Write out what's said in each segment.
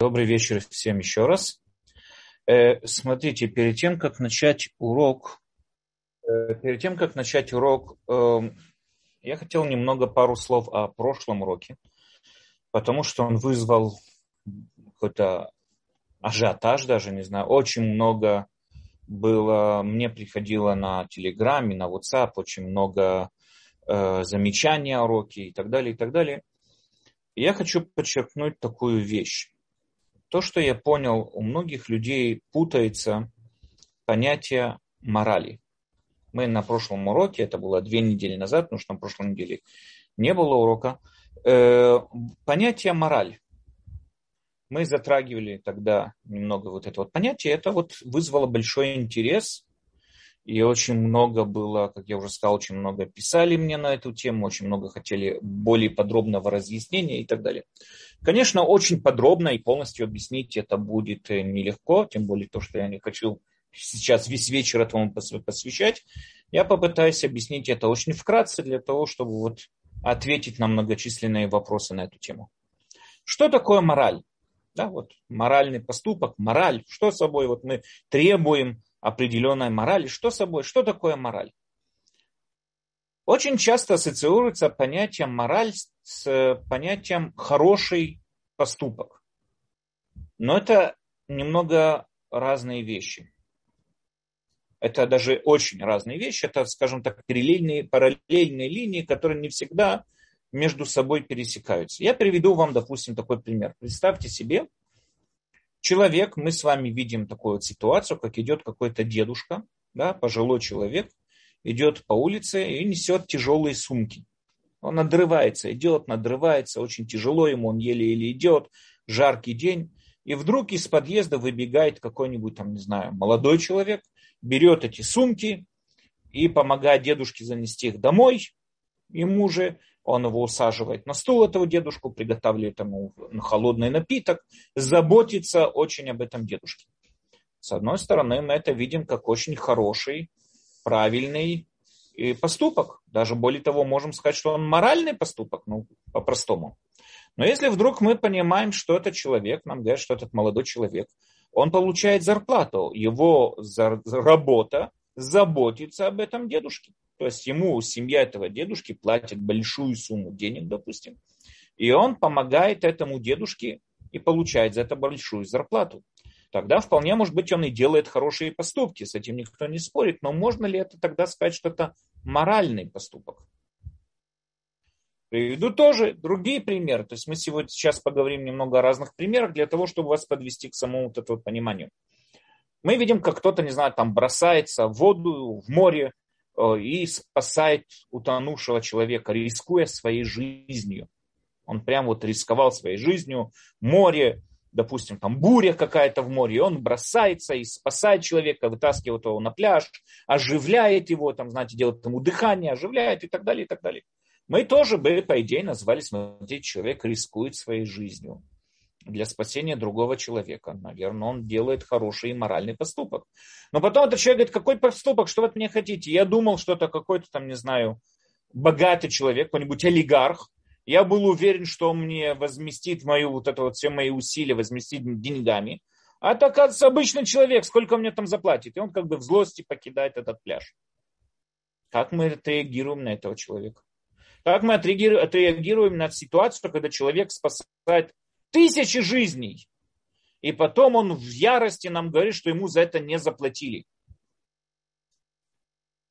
Добрый вечер всем еще раз. Э, смотрите, перед тем, как начать урок, э, перед тем, как начать урок, э, я хотел немного пару слов о прошлом уроке, потому что он вызвал какой-то ажиотаж даже, не знаю, очень много было, мне приходило на Телеграме, на WhatsApp, очень много э, замечаний о уроке и так далее, и так далее. И я хочу подчеркнуть такую вещь. То, что я понял, у многих людей путается понятие морали. Мы на прошлом уроке, это было две недели назад, потому что на прошлой неделе не было урока, э, понятие мораль мы затрагивали тогда немного вот это вот понятие, это вот вызвало большой интерес, и очень много было, как я уже сказал, очень много писали мне на эту тему, очень много хотели более подробного разъяснения и так далее. Конечно, очень подробно и полностью объяснить это будет э, нелегко, тем более то, что я не хочу сейчас весь вечер этому посвящать. Я попытаюсь объяснить это очень вкратце для того, чтобы вот ответить на многочисленные вопросы на эту тему. Что такое мораль? Да, вот моральный поступок, мораль. Что собой вот мы требуем определенной морали? Что собой? Что такое мораль? Очень часто ассоциируется понятие мораль с понятием хороший поступок. Но это немного разные вещи. Это даже очень разные вещи. Это, скажем так, параллельные, параллельные линии, которые не всегда между собой пересекаются. Я приведу вам, допустим, такой пример. Представьте себе, человек, мы с вами видим такую вот ситуацию, как идет какой-то дедушка, да, пожилой человек, идет по улице и несет тяжелые сумки. Он надрывается, идет, надрывается, очень тяжело ему, он еле-еле идет, жаркий день. И вдруг из подъезда выбегает какой-нибудь, там, не знаю, молодой человек, берет эти сумки и помогает дедушке занести их домой, ему же он его усаживает на стул этого дедушку, приготавливает ему холодный напиток, заботится очень об этом дедушке. С одной стороны, мы это видим как очень хороший, правильный поступок. Даже более того, можем сказать, что он моральный поступок, ну, по-простому. Но если вдруг мы понимаем, что этот человек, нам говорят, что этот молодой человек, он получает зарплату, его работа заботиться об этом дедушке. То есть ему семья этого дедушки платит большую сумму денег, допустим, и он помогает этому дедушке и получает за это большую зарплату. Тогда вполне, может быть, он и делает хорошие поступки, с этим никто не спорит, но можно ли это тогда сказать, что это моральный поступок? Приведу тоже другие примеры. То есть мы сегодня сейчас поговорим немного о разных примерах для того, чтобы вас подвести к самому вот этому пониманию. Мы видим, как кто-то, не знаю, там бросается в воду, в море, и спасает утонувшего человека, рискуя своей жизнью. Он прям вот рисковал своей жизнью, море, допустим, там буря какая-то в море, и он бросается и спасает человека, вытаскивает его на пляж, оживляет его, там, знаете, делает ему дыхание, оживляет и так далее, и так далее. Мы тоже бы, по идее, назвали, смотрите, человек рискует своей жизнью для спасения другого человека. Наверное, он делает хороший и моральный поступок. Но потом этот человек говорит, какой поступок, что вы от меня хотите? Я думал, что это какой-то там, не знаю, богатый человек, какой-нибудь олигарх. Я был уверен, что он мне возместит мою, вот это вот все мои усилия, возместит деньгами. А это, оказывается, обычный человек, сколько мне там заплатит. И он как бы в злости покидает этот пляж. Как мы отреагируем на этого человека? Как мы отреагируем на ситуацию, когда человек спасает тысячи жизней. И потом он в ярости нам говорит, что ему за это не заплатили.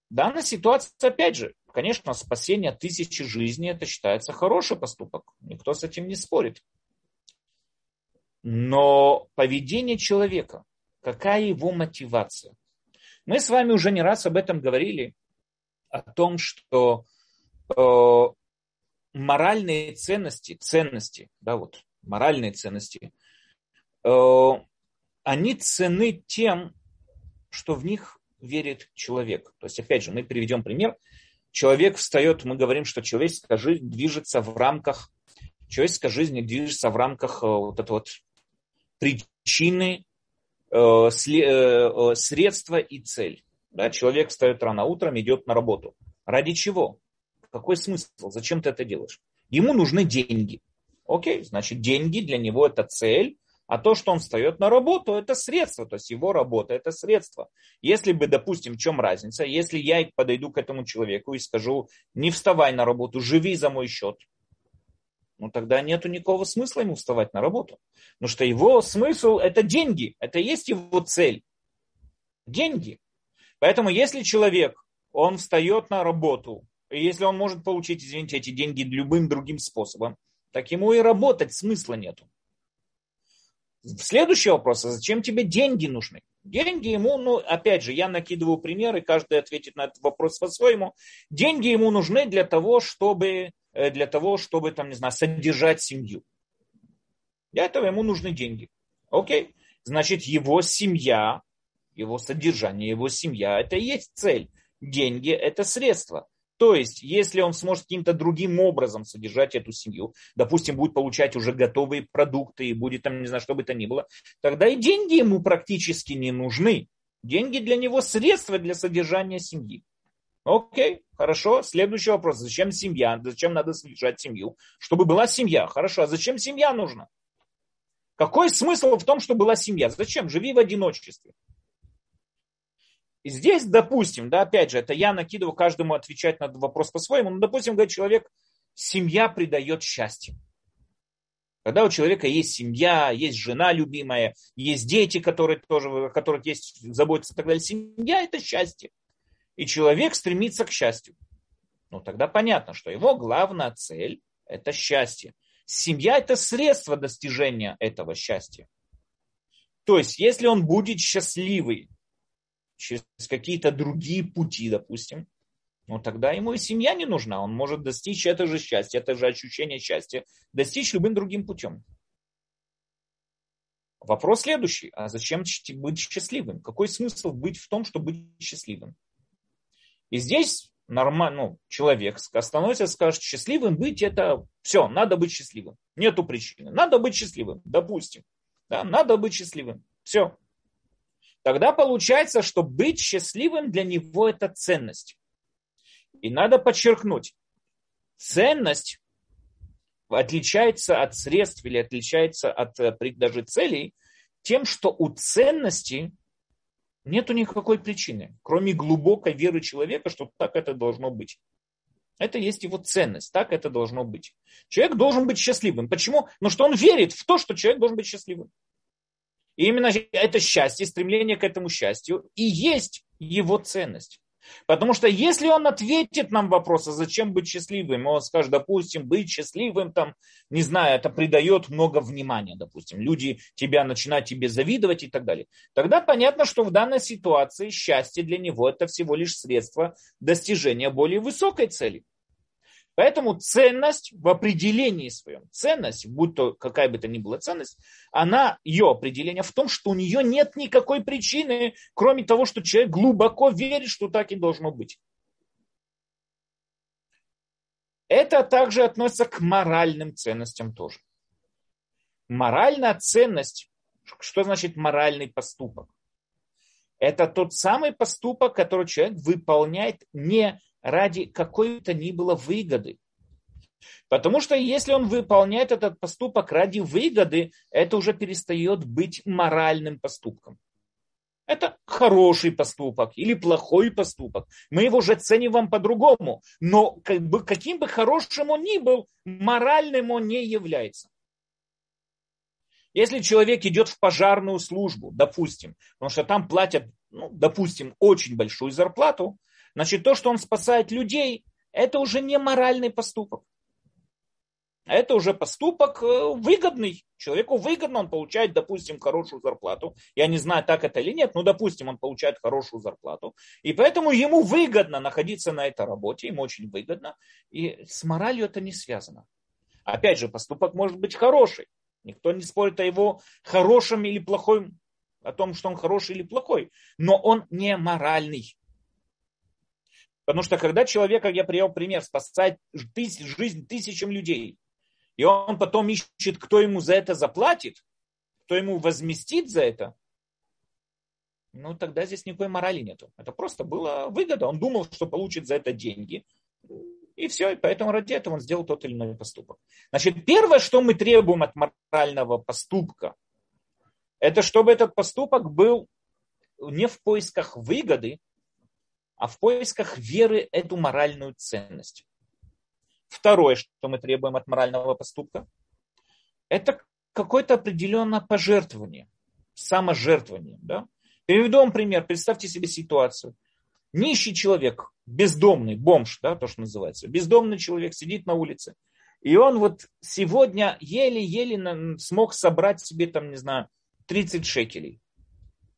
Данная ситуация, опять же, конечно, спасение тысячи жизней, это считается хороший поступок. Никто с этим не спорит. Но поведение человека, какая его мотивация? Мы с вами уже не раз об этом говорили, о том, что э, моральные ценности, ценности, да, вот, моральные ценности, э, они цены тем, что в них верит человек. То есть, опять же, мы приведем пример. Человек встает, мы говорим, что человеческая жизнь движется в рамках, человеческая жизнь движется в рамках э, вот этой вот причины, э, средства и цель. Да, человек встает рано утром, идет на работу. Ради чего? Какой смысл? Зачем ты это делаешь? Ему нужны деньги. Окей, значит, деньги для него это цель, А то, что он встает на работу, это средство, то есть его работа это средство. Если бы, допустим, в чем разница, если я подойду к этому человеку и скажу, не вставай на работу, живи за мой счет, ну тогда нету никакого смысла ему вставать на работу. Потому что его смысл это деньги, это есть его цель. Деньги. Поэтому если человек, он встает на работу, и если он может получить, извините, эти деньги любым другим способом, так ему и работать смысла нету. Следующий вопрос, а зачем тебе деньги нужны? Деньги ему, ну, опять же, я накидываю примеры, каждый ответит на этот вопрос по-своему. Деньги ему нужны для того, чтобы, э, для того, чтобы, там, не знаю, содержать семью. Для этого ему нужны деньги. Окей? Значит, его семья, его содержание, его семья, это и есть цель. Деньги – это средство. То есть, если он сможет каким-то другим образом содержать эту семью, допустим, будет получать уже готовые продукты и будет там, не знаю, что бы то ни было, тогда и деньги ему практически не нужны. Деньги для него средства для содержания семьи. Окей, хорошо. Следующий вопрос. Зачем семья? Зачем надо содержать семью? Чтобы была семья. Хорошо. А зачем семья нужна? Какой смысл в том, что была семья? Зачем? Живи в одиночестве. И здесь, допустим, да, опять же, это я накидываю каждому отвечать на вопрос по-своему, но, допустим, говорит человек, семья придает счастье. Когда у человека есть семья, есть жена любимая, есть дети, которые тоже, о которых есть заботиться и так далее, семья – это счастье. И человек стремится к счастью. Ну, тогда понятно, что его главная цель – это счастье. Семья – это средство достижения этого счастья. То есть, если он будет счастливый через какие-то другие пути, допустим, ну тогда ему и семья не нужна. Он может достичь это же счастье, это же ощущение счастья, достичь любым другим путем. Вопрос следующий. А зачем быть счастливым? Какой смысл быть в том, чтобы быть счастливым? И здесь нормально, ну, человек становится и скажет, счастливым быть это все, надо быть счастливым. Нету причины. Надо быть счастливым, допустим. Да, надо быть счастливым. Все тогда получается, что быть счастливым для него это ценность. И надо подчеркнуть, ценность отличается от средств или отличается от э, даже целей тем, что у ценности нету никакой причины, кроме глубокой веры человека, что так это должно быть. Это есть его ценность, так это должно быть. Человек должен быть счастливым. Почему? Ну что он верит в то, что человек должен быть счастливым. И именно это счастье, стремление к этому счастью и есть его ценность. Потому что если он ответит нам вопрос, а зачем быть счастливым, он скажет, допустим, быть счастливым, там, не знаю, это придает много внимания, допустим, люди тебя начинают тебе завидовать и так далее. Тогда понятно, что в данной ситуации счастье для него это всего лишь средство достижения более высокой цели. Поэтому ценность в определении своем, ценность, будь то какая бы то ни была ценность, она, ее определение в том, что у нее нет никакой причины, кроме того, что человек глубоко верит, что так и должно быть. Это также относится к моральным ценностям тоже. Моральная ценность, что значит моральный поступок? Это тот самый поступок, который человек выполняет не ради какой-то ни было выгоды. Потому что если он выполняет этот поступок ради выгоды, это уже перестает быть моральным поступком. Это хороший поступок или плохой поступок. Мы его уже ценим вам по-другому. Но как бы, каким бы хорошим он ни был, моральным он не является. Если человек идет в пожарную службу, допустим, потому что там платят, ну, допустим, очень большую зарплату, Значит, то, что он спасает людей, это уже не моральный поступок. Это уже поступок э, выгодный. Человеку выгодно, он получает, допустим, хорошую зарплату. Я не знаю, так это или нет, но, допустим, он получает хорошую зарплату. И поэтому ему выгодно находиться на этой работе, ему очень выгодно. И с моралью это не связано. Опять же, поступок может быть хороший. Никто не спорит о его хорошем или плохом, о том, что он хороший или плохой. Но он не моральный. Потому что когда человек, как я привел пример, спасает тысяч, жизнь тысячам людей, и он потом ищет, кто ему за это заплатит, кто ему возместит за это, ну тогда здесь никакой морали нету. Это просто было выгода. Он думал, что получит за это деньги. И все, и поэтому ради этого он сделал тот или иной поступок. Значит, первое, что мы требуем от морального поступка, это чтобы этот поступок был не в поисках выгоды, а в поисках веры эту моральную ценность. Второе, что мы требуем от морального поступка, это какое-то определенное пожертвование, саможертвование. Да? Приведу вам пример. Представьте себе ситуацию. Нищий человек, бездомный, бомж, да, то, что называется. Бездомный человек сидит на улице. И он вот сегодня еле-еле смог собрать себе, там, не знаю, 30 шекелей.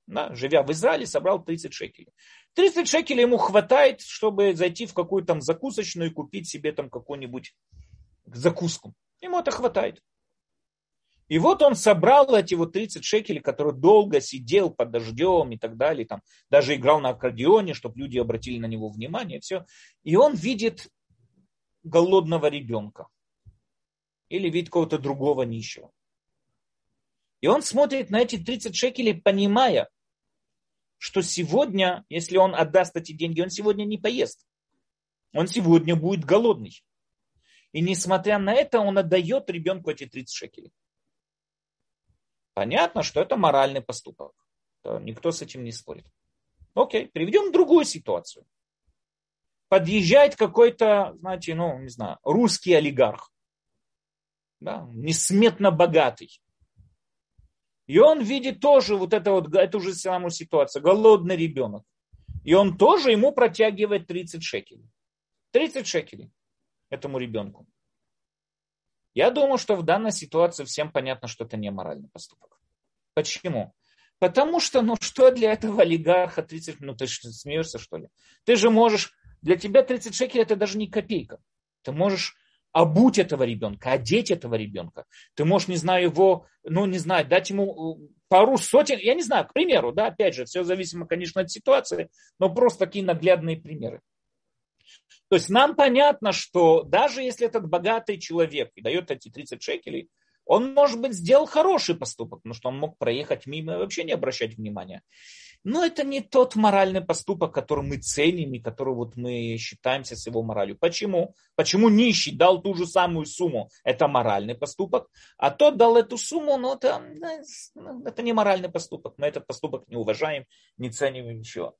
Да, живя в Израиле, собрал 30 шекелей. 30 шекелей ему хватает, чтобы зайти в какую-то там закусочную и купить себе там какую-нибудь закуску. Ему это хватает. И вот он собрал эти вот 30 шекелей, которые долго сидел под дождем и так далее, там, даже играл на аккордеоне, чтобы люди обратили на него внимание, все. И он видит голодного ребенка или видит кого-то другого нищего. И он смотрит на эти 30 шекелей, понимая, что сегодня, если он отдаст эти деньги, он сегодня не поест. Он сегодня будет голодный. И несмотря на это, он отдает ребенку эти 30 шекелей. Понятно, что это моральный поступок. Никто с этим не спорит. Окей, приведем другую ситуацию. Подъезжает какой-то, знаете, ну, не знаю, русский олигарх. Да, несметно богатый. И он видит тоже вот это вот, эту же самую ситуацию. Голодный ребенок. И он тоже ему протягивает 30 шекелей. 30 шекелей этому ребенку. Я думаю, что в данной ситуации всем понятно, что это не моральный поступок. Почему? Потому что, ну что для этого олигарха 30, ну ты смеешься что ли? Ты же можешь, для тебя 30 шекелей это даже не копейка. Ты можешь обуть этого ребенка, одеть этого ребенка. Ты можешь, не знаю, его, ну, не знаю, дать ему э, пару сотен, я не знаю, к примеру, да, опять же, все зависимо, конечно, от ситуации, но просто такие наглядные примеры. То есть нам понятно, что даже если этот богатый человек и дает эти 30 шекелей, он, может быть, сделал хороший поступок, потому что он мог проехать мимо и вообще не обращать внимания. Но это не тот моральный поступок, который мы ценим и который вот мы считаемся с его моралью. Почему? Почему нищий дал ту же самую сумму? Это моральный поступок. А тот дал эту сумму, но это, ну, это не моральный поступок. Мы этот поступок не уважаем, не ценим ничего.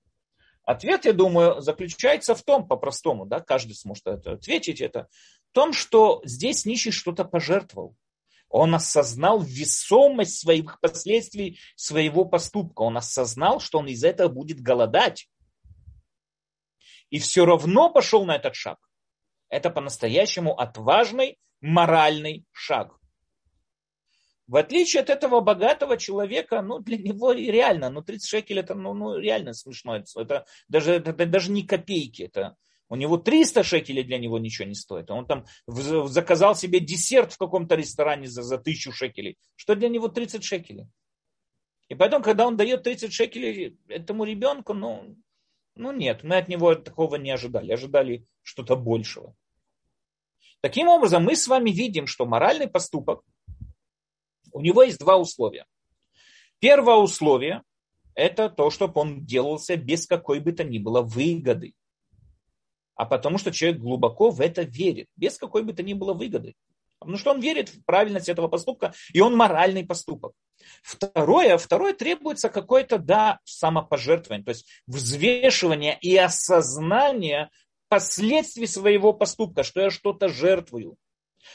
Ответ, я думаю, заключается в том, по-простому, да, каждый сможет это ответить, это в том, что здесь нищий что-то пожертвовал. Он осознал весомость своих последствий своего поступка. Он осознал, что он из этого будет голодать. И все равно пошел на этот шаг. Это по-настоящему отважный моральный шаг. В отличие от этого богатого человека, ну, для него реально, ну, 30 шекелей это, ну, ну реально смешно. Это даже, это, это даже не копейки, это, у него 300 шекелей для него ничего не стоит. Он там заказал себе десерт в каком-то ресторане за, за 1000 шекелей. Что для него 30 шекелей? И поэтому, когда он дает 30 шекелей этому ребенку, ну, ну нет, мы от него такого не ожидали. Ожидали что-то большего. Таким образом, мы с вами видим, что моральный поступок, у него есть два условия. Первое условие – это то, чтобы он делался без какой бы то ни было выгоды а потому что человек глубоко в это верит, без какой бы то ни было выгоды. Потому что он верит в правильность этого поступка, и он моральный поступок. Второе, второе требуется какое-то, да, самопожертвование, то есть взвешивание и осознание последствий своего поступка, что я что-то жертвую.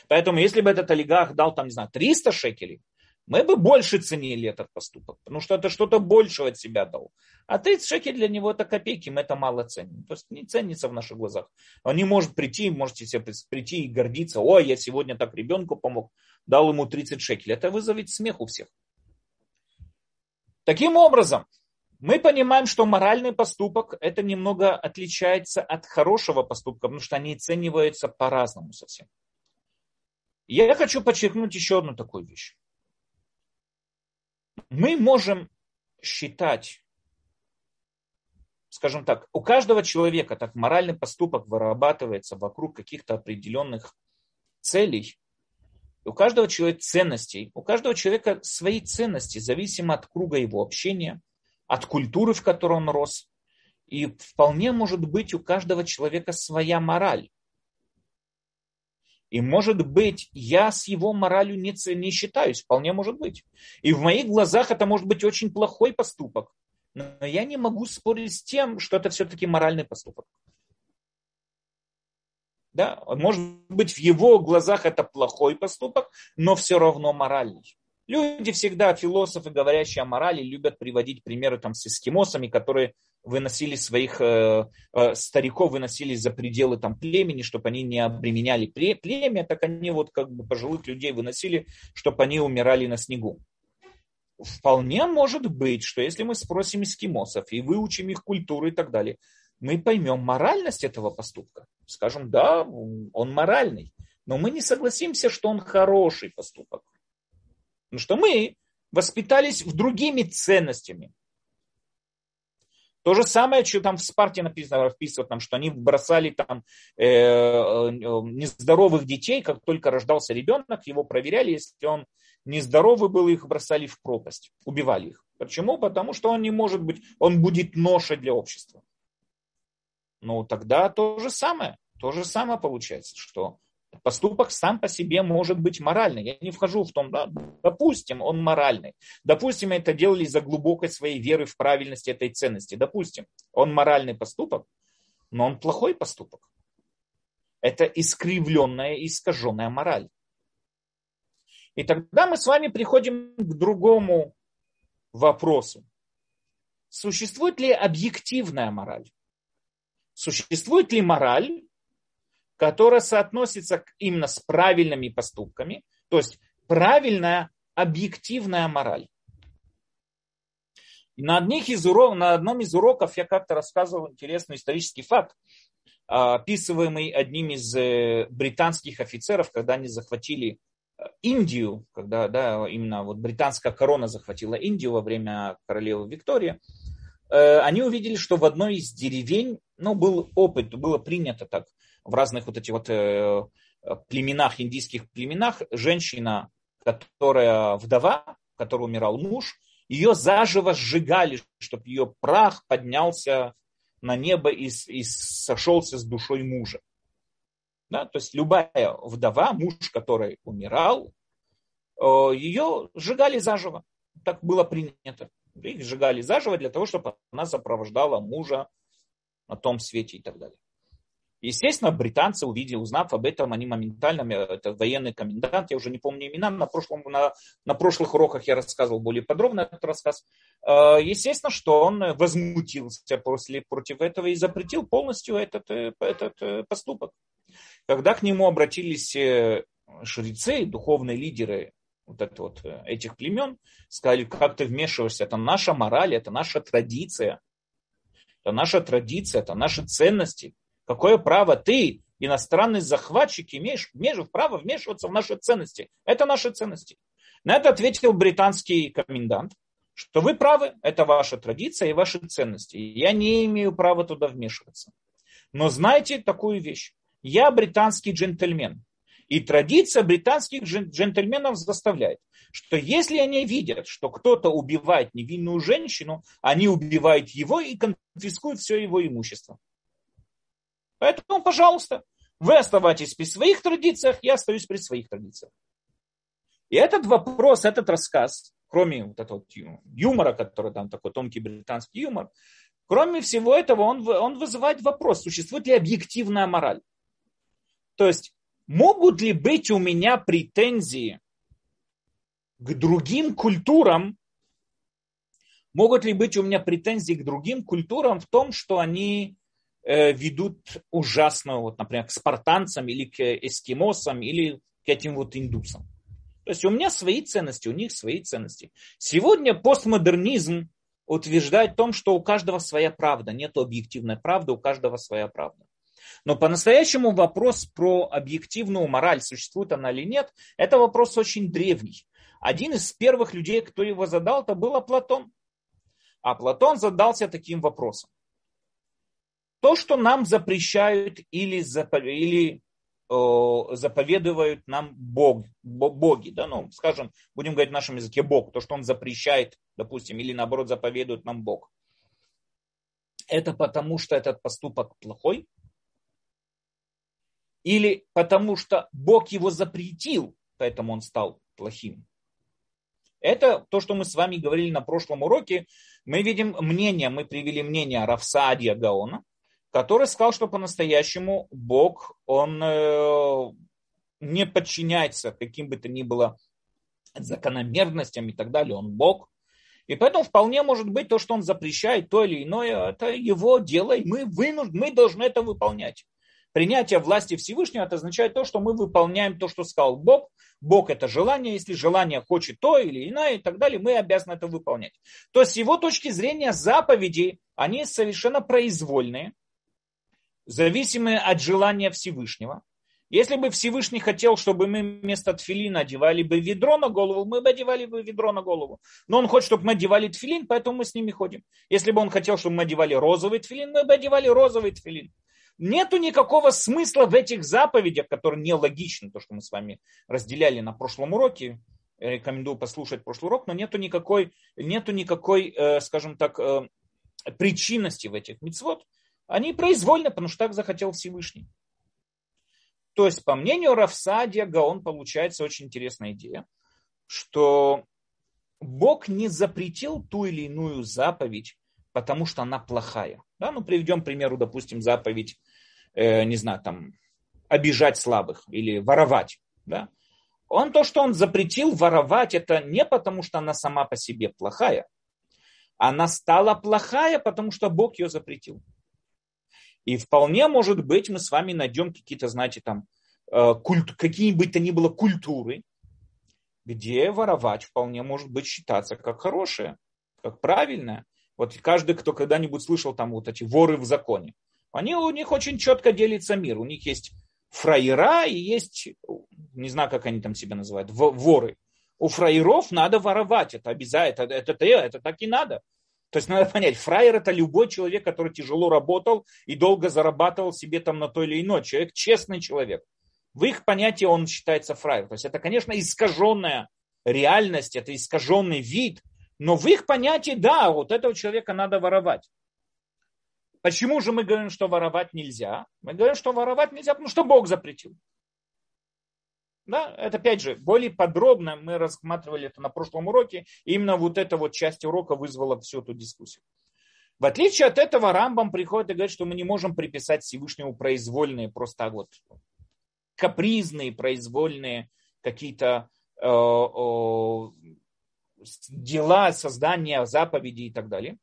Поэтому если бы этот олигарх дал, там, не знаю, 300 шекелей, мы бы больше ценили этот поступок, потому что это что-то большего от себя дал. А 30 шекелей для него это копейки, мы это мало ценим. То есть не ценится в наших глазах. Он не может прийти, можете себе прийти и гордиться, ой, я сегодня так ребенку помог, дал ему 30 шекелей. Это вызовет смех у всех. Таким образом, мы понимаем, что моральный поступок это немного отличается от хорошего поступка, потому что они оцениваются по-разному совсем. Я хочу подчеркнуть еще одну такую вещь мы можем считать, скажем так, у каждого человека так моральный поступок вырабатывается вокруг каких-то определенных целей, у каждого человека ценностей, у каждого человека свои ценности, зависимо от круга его общения, от культуры, в которой он рос. И вполне может быть у каждого человека своя мораль. И может быть, я с его моралью не, не считаюсь, вполне может быть. И в моих глазах это может быть очень плохой поступок. Но я не могу спорить с тем, что это все-таки моральный поступок. Да? Может быть, в его глазах это плохой поступок, но все равно моральный. Люди всегда, философы, говорящие о морали, любят приводить примеры там, с эскимосами, которые выносили своих э, э, стариков, выносили за пределы там, племени, чтобы они не обременяли племя, так они вот как бы пожилых людей выносили, чтобы они умирали на снегу. Вполне может быть, что если мы спросим эскимосов и выучим их культуру и так далее, мы поймем моральность этого поступка. Скажем, да, он моральный, но мы не согласимся, что он хороший поступок. Потому что мы воспитались в другими ценностями. То же самое, что там в Спарте написано, вписывают там, что они бросали там э, э, нездоровых детей, как только рождался ребенок, его проверяли, если он нездоровый был, их бросали в пропасть, убивали их. Почему? Потому что он не может быть, он будет ношей для общества. Ну, тогда то же самое, то же самое получается, что поступок сам по себе может быть моральный. Я не вхожу в том, да, допустим, он моральный. Допустим, это делали из-за глубокой своей веры в правильность этой ценности. Допустим, он моральный поступок, но он плохой поступок. Это искривленная, искаженная мораль. И тогда мы с вами приходим к другому вопросу. Существует ли объективная мораль? Существует ли мораль, которая соотносится именно с правильными поступками, то есть правильная объективная мораль. На, одних из урок, на одном из уроков я как-то рассказывал интересный исторический факт, описываемый одним из э, британских офицеров, когда они захватили э, Индию, когда да, именно вот британская корона захватила Индию во время королевы Виктории, э, они увидели, что в одной из деревень, ну, был опыт, было принято так, в разных вот этих вот э, племенах, индийских племенах, женщина, которая вдова, которая умирал муж, ее заживо сжигали, чтобы ее прах поднялся на небо и, и сошелся с душой мужа. Да? То есть любая вдова, муж, который умирал, э, ее сжигали заживо. Так было принято. Их сжигали заживо для того, чтобы она сопровождала мужа на том свете и так далее. Естественно, британцы, увидели, узнав об этом, они моментально, э, это военный комендант, я уже не помню имена, на, прошлом, на, на прошлых уроках я рассказывал более подробно этот рассказ. Э, естественно, что он возмутился после, против этого и запретил полностью этот, э, этот поступок. Когда к нему обратились шрицы, духовные лидеры вот это вот, этих племен, сказали, как ты вмешиваешься, это наша мораль, это наша традиция, это наша традиция, это наши ценности. Какое право ты, иностранный захватчик, имеешь, имеешь право вмешиваться в наши ценности? Это наши ценности. На это ответил британский комендант, что вы правы, это ваша традиция и ваши ценности. Я не имею права туда вмешиваться. Но знайте такую вещь. Я британский джентльмен. И традиция британских джентльменов заставляет, что если они видят, что кто-то убивает невинную женщину, они убивают его и конфискуют все его имущество. Поэтому, пожалуйста, вы оставайтесь при своих традициях, я остаюсь при своих традициях. И этот вопрос, этот рассказ, кроме вот этого юмора, который там такой тонкий британский юмор, кроме всего этого, он, он вызывает вопрос, существует ли объективная мораль. То есть, могут ли быть у меня претензии к другим культурам, могут ли быть у меня претензии к другим культурам в том, что они ведут ужасно, вот, например, к спартанцам или к эскимосам или к этим вот индусам. То есть у меня свои ценности, у них свои ценности. Сегодня постмодернизм утверждает в том, что у каждого своя правда, нет объективной правды, у каждого своя правда. Но по-настоящему вопрос про объективную мораль, существует она или нет, это вопрос очень древний. Один из первых людей, кто его задал, это был Платон. А Платон задался таким вопросом то, что нам запрещают или, или э, заповедуют нам Бог, боги, да, ну, скажем, будем говорить в нашем языке Бог, то, что он запрещает, допустим, или наоборот заповедует нам Бог. Это потому, что этот поступок плохой? или потому что Бог его запретил, поэтому он стал плохим. Это то, что мы с вами говорили на прошлом уроке. Мы видим мнение, мы привели мнение Равсадия Гаона, который сказал, что по-настоящему Бог, он э, не подчиняется каким бы то ни было закономерностям и так далее, он Бог. И поэтому вполне может быть то, что он запрещает, то или иное, это его дело, и мы, вынуждены, мы должны это выполнять. Принятие власти Всевышнего это означает то, что мы выполняем то, что сказал Бог. Бог это желание, если желание хочет то или иное и так далее, мы обязаны это выполнять. То есть с его точки зрения заповеди, они совершенно произвольные, зависимые от желания Всевышнего. Если бы Всевышний хотел, чтобы мы вместо тфилина одевали бы ведро на голову, мы бы одевали бы ведро на голову. Но он хочет, чтобы мы одевали тфилин, поэтому мы с ними ходим. Если бы он хотел, чтобы мы одевали розовый тфилин, мы бы одевали розовый тфилин. Нету никакого смысла в этих заповедях, которые нелогичны, то, что мы с вами разделяли на прошлом уроке. Я рекомендую послушать прошлый урок, но нету никакой, нету никакой э, скажем так, э, причинности в этих мицвод. Они произвольны, потому что так захотел Всевышний. То есть, по мнению Равсадия Гаон, получается очень интересная идея, что Бог не запретил ту или иную заповедь, потому что она плохая. Да? Ну, приведем к примеру, допустим, заповедь, э, не знаю, там, обижать слабых или воровать. Да? Он то, что он запретил воровать, это не потому, что она сама по себе плохая. Она стала плохая, потому что Бог ее запретил. И вполне может быть, мы с вами найдем какие-то, знаете, там, э, культ, какие бы то ни было культуры, где воровать вполне может быть считаться как хорошее, как правильное. Вот каждый, кто когда-нибудь слышал там вот эти воры в законе, они, у них очень четко делится мир. У них есть фраера и есть, не знаю, как они там себя называют, воры. У фраеров надо воровать, это обязательно, это, это, это, это так и надо. То есть надо понять, фраер это любой человек, который тяжело работал и долго зарабатывал себе там на то или иное. Человек честный человек. В их понятии он считается фраер. То есть это, конечно, искаженная реальность, это искаженный вид, но в их понятии, да, вот этого человека надо воровать. Почему же мы говорим, что воровать нельзя? Мы говорим, что воровать нельзя, потому что Бог запретил. Да, это опять же, более подробно мы рассматривали это на прошлом уроке. И именно вот эта вот часть урока вызвала всю эту дискуссию. В отличие от этого, Рамбам приходит и говорит, что мы не можем приписать Всевышнему произвольные, просто вот капризные, произвольные какие-то э, дела, создания заповедей и так далее.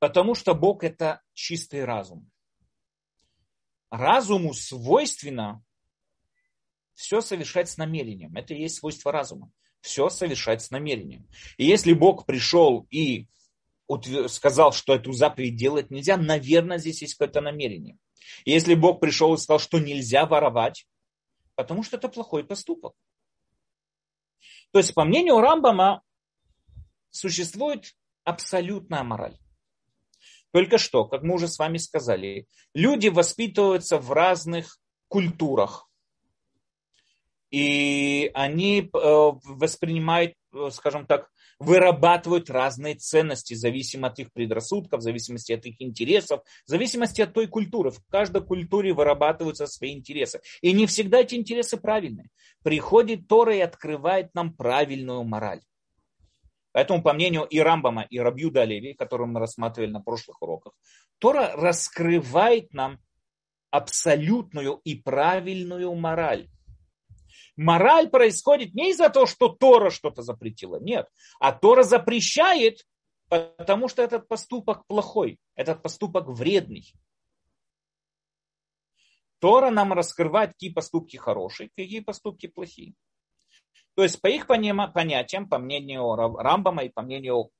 Потому что Бог это чистый разум. Разуму свойственно все совершать с намерением. Это и есть свойство разума. Все совершать с намерением. И если Бог пришел и сказал, что эту заповедь делать нельзя, наверное, здесь есть какое-то намерение. И если Бог пришел и сказал, что нельзя воровать, потому что это плохой поступок. То есть, по мнению Рамбама, существует абсолютная мораль. Только что, как мы уже с вами сказали, люди воспитываются в разных культурах, и они э, воспринимают, э, скажем так, вырабатывают разные ценности, в зависимости от их предрассудков, в зависимости от их интересов, в зависимости от той культуры. В каждой культуре вырабатываются свои интересы. И не всегда эти интересы правильные. Приходит Тора и открывает нам правильную мораль. Поэтому, по мнению и Рамбама, и Рабьюда Леви, которую мы рассматривали на прошлых уроках, Тора раскрывает нам абсолютную и правильную мораль. Мораль происходит не из-за того, что Тора что-то запретила, нет. А Тора запрещает, потому что этот поступок плохой, этот поступок вредный. Тора нам раскрывает, какие поступки хорошие, какие поступки плохие. То есть по их понятиям, по мнению Рамбама и по мнению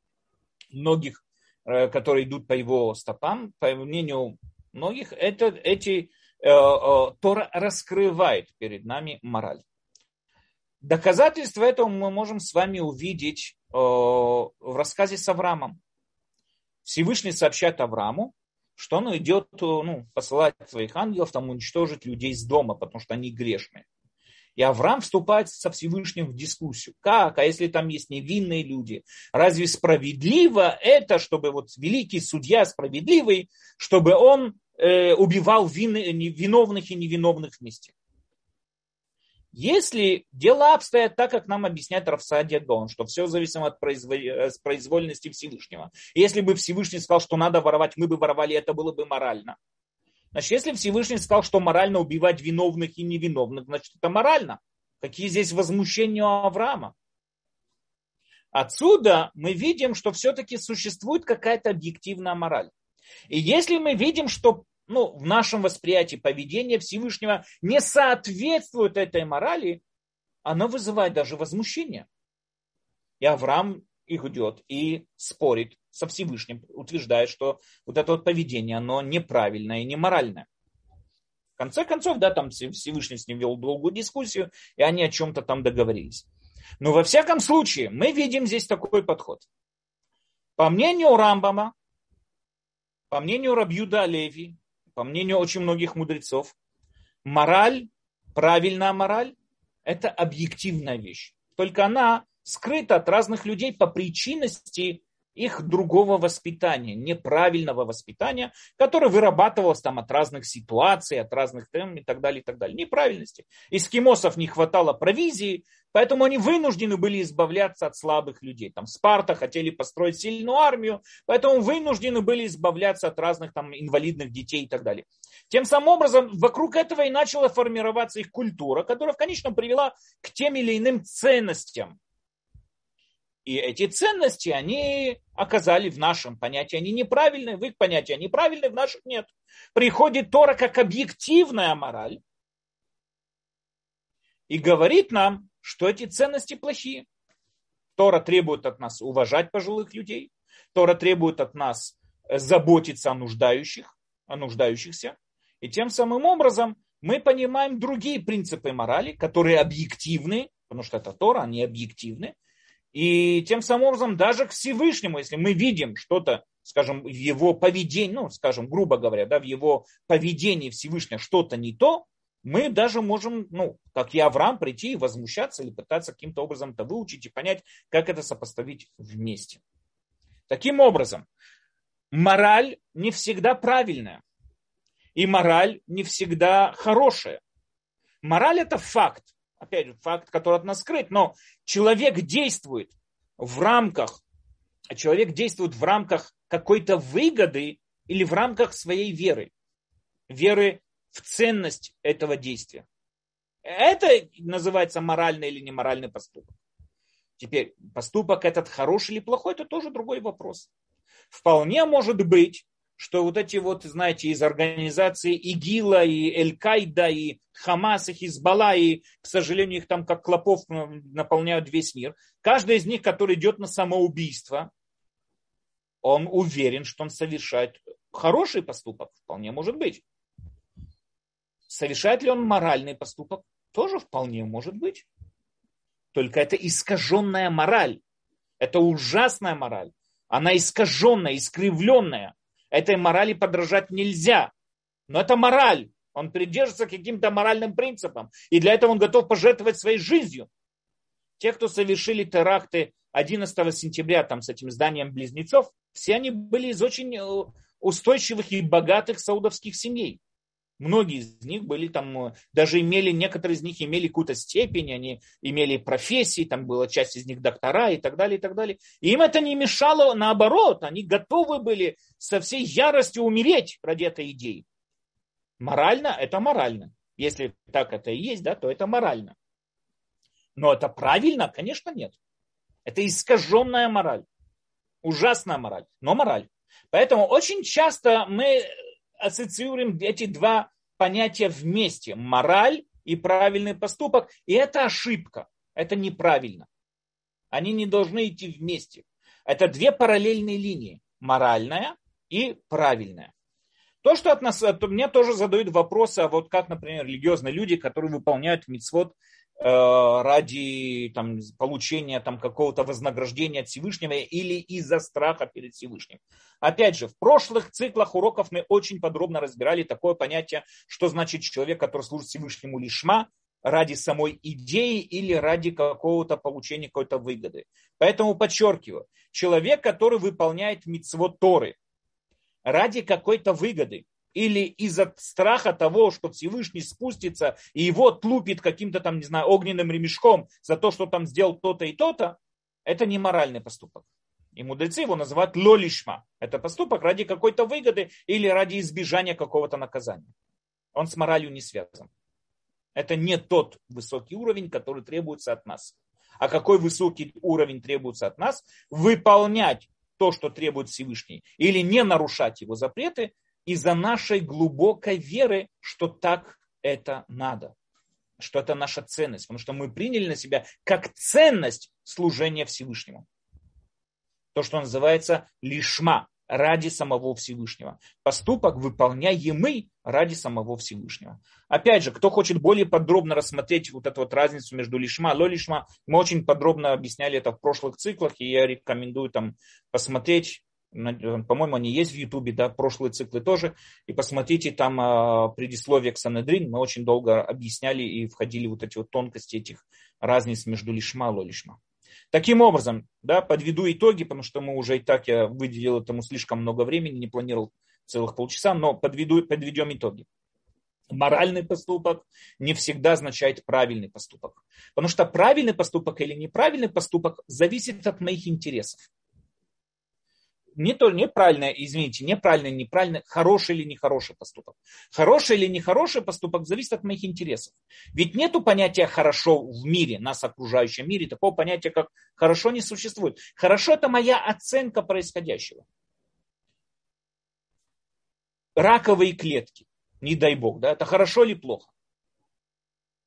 многих, э, которые идут по его стопам, по мнению многих, это, эти э, э, Тора раскрывает перед нами мораль. Доказательство этого мы можем с вами увидеть э, в рассказе с Авраамом. Всевышний сообщает Аврааму, что он идет э, ну, посылать своих ангелов там уничтожить людей из дома, потому что они грешные. И Авраам вступает со Всевышним в дискуссию. Как? А если там есть невинные люди? Разве справедливо это, чтобы вот великий судья справедливый, чтобы он э, убивал вины, виновных и невиновных вместе. Если дела обстоят так, как нам объясняет Рафсадия Гон, что все зависит от э, произвольности Всевышнего. Если бы Всевышний сказал, что надо воровать, мы бы воровали, это было бы морально. Значит, если Всевышний сказал, что морально убивать виновных и невиновных, значит, это морально. Какие здесь возмущения у Авраама? Отсюда мы видим, что все-таки существует какая-то объективная мораль. И если мы видим, что ну, в нашем восприятии поведение Всевышнего не соответствует этой морали, оно вызывает даже возмущение. И Авраам их идет и спорит со Всевышним, утверждает, что вот это вот поведение, оно неправильное и неморальное. В конце концов, да, там Всевышний с ним вел долгую дискуссию, и они о чем-то там договорились. Но во всяком случае, мы видим здесь такой подход. По мнению Рамбама, по мнению Рабьюда Леви, по мнению очень многих мудрецов, мораль, правильная мораль, это объективная вещь. Только она скрыта от разных людей по причинности их другого воспитания, неправильного воспитания, которое вырабатывалось там от разных ситуаций, от разных тем и так далее, и так далее. Неправильности. Эскимосов не хватало провизии, поэтому они вынуждены были избавляться от слабых людей. Там Спарта хотели построить сильную армию, поэтому вынуждены были избавляться от разных там инвалидных детей и так далее. Тем самым образом, вокруг этого и начала формироваться их культура, которая в конечном привела к тем или иным ценностям, и эти ценности, они оказали в нашем понятии, они неправильные, в их понятии они правильные, в наших нет. Приходит Тора как объективная мораль и говорит нам, что эти ценности плохие. Тора требует от нас уважать пожилых людей, Тора требует от нас заботиться о нуждающих, о нуждающихся. И тем самым образом мы понимаем другие принципы морали, которые объективны, потому что это Тора, они объективны, и тем самым образом даже к Всевышнему, если мы видим что-то, скажем, в его поведении, ну, скажем, грубо говоря, да, в его поведении Всевышнего что-то не то, мы даже можем, ну, как и Авраам, прийти и возмущаться или пытаться каким-то образом это выучить и понять, как это сопоставить вместе. Таким образом, мораль не всегда правильная. И мораль не всегда хорошая. Мораль это факт опять же, факт, который от нас скрыт, но человек действует в рамках, человек действует в рамках какой-то выгоды или в рамках своей веры, веры в ценность этого действия. Это называется моральный или неморальный поступок. Теперь, поступок этот хороший или плохой, это тоже другой вопрос. Вполне может быть, что вот эти вот, знаете, из организации ИГИЛа, и Эль-Кайда, и Хамас, и Хизбалла, и, к сожалению, их там как клопов наполняют весь мир. Каждый из них, который идет на самоубийство, он уверен, что он совершает хороший поступок, вполне может быть. Совершает ли он моральный поступок? Тоже вполне может быть. Только это искаженная мораль. Это ужасная мораль. Она искаженная, искривленная. Этой морали подражать нельзя. Но это мораль. Он придерживается каким-то моральным принципам. И для этого он готов пожертвовать своей жизнью. Те, кто совершили теракты 11 сентября там, с этим зданием близнецов, все они были из очень э, устойчивых и богатых саудовских семей. Многие из них были там, э, даже имели, некоторые из них имели какую-то степень, они имели профессии, там была часть из них доктора и так далее, и так далее. И им это не мешало, наоборот, они готовы были со всей яростью умереть ради этой идеи. Морально это морально. Если так это и есть, да, то это морально. Но это правильно? Конечно, нет. Это искаженная мораль. Ужасная мораль, но мораль. Поэтому очень часто мы ассоциируем эти два понятия вместе. Мораль и правильный поступок. И это ошибка. Это неправильно. Они не должны идти вместе. Это две параллельные линии. Моральная и правильная. То, что от нас, то мне тоже задают вопросы, а вот как, например, религиозные люди, которые выполняют мицвод ради там, получения там, какого-то вознаграждения от Всевышнего или из-за страха перед Всевышним. Опять же, в прошлых циклах уроков мы очень подробно разбирали такое понятие, что значит человек, который служит Всевышнему лишма, ради самой идеи или ради какого-то получения какой-то выгоды. Поэтому подчеркиваю, человек, который выполняет мицвод Торы ради какой-то выгоды или из-за страха того, что Всевышний спустится и его тлупит каким-то там, не знаю, огненным ремешком за то, что там сделал то-то и то-то, это не моральный поступок. И мудрецы его называют лолишма. Это поступок ради какой-то выгоды или ради избежания какого-то наказания. Он с моралью не связан. Это не тот высокий уровень, который требуется от нас. А какой высокий уровень требуется от нас? Выполнять то, что требует Всевышний, или не нарушать его запреты из-за нашей глубокой веры, что так это надо, что это наша ценность, потому что мы приняли на себя как ценность служения Всевышнему. То, что называется лишма, ради самого Всевышнего. Поступок выполняемый ради самого Всевышнего. Опять же, кто хочет более подробно рассмотреть вот эту вот разницу между лишма и лишма, мы очень подробно объясняли это в прошлых циклах, и я рекомендую там посмотреть по-моему, они есть в Ютубе, да, прошлые циклы тоже. И посмотрите там э, предисловие к Санедрин. Мы очень долго объясняли и входили вот эти вот тонкости этих разниц между лишма и лолишма. Таким образом, да, подведу итоги, потому что мы уже и так, я выделил этому слишком много времени, не планировал целых полчаса, но подведу, подведем итоги. Моральный поступок не всегда означает правильный поступок. Потому что правильный поступок или неправильный поступок зависит от моих интересов не то неправильно, извините, неправильно, неправильно, хороший или нехороший поступок. Хороший или нехороший поступок зависит от моих интересов. Ведь нету понятия хорошо в мире, нас окружающем мире, такого понятия, как хорошо не существует. Хорошо это моя оценка происходящего. Раковые клетки, не дай бог, да, это хорошо или плохо?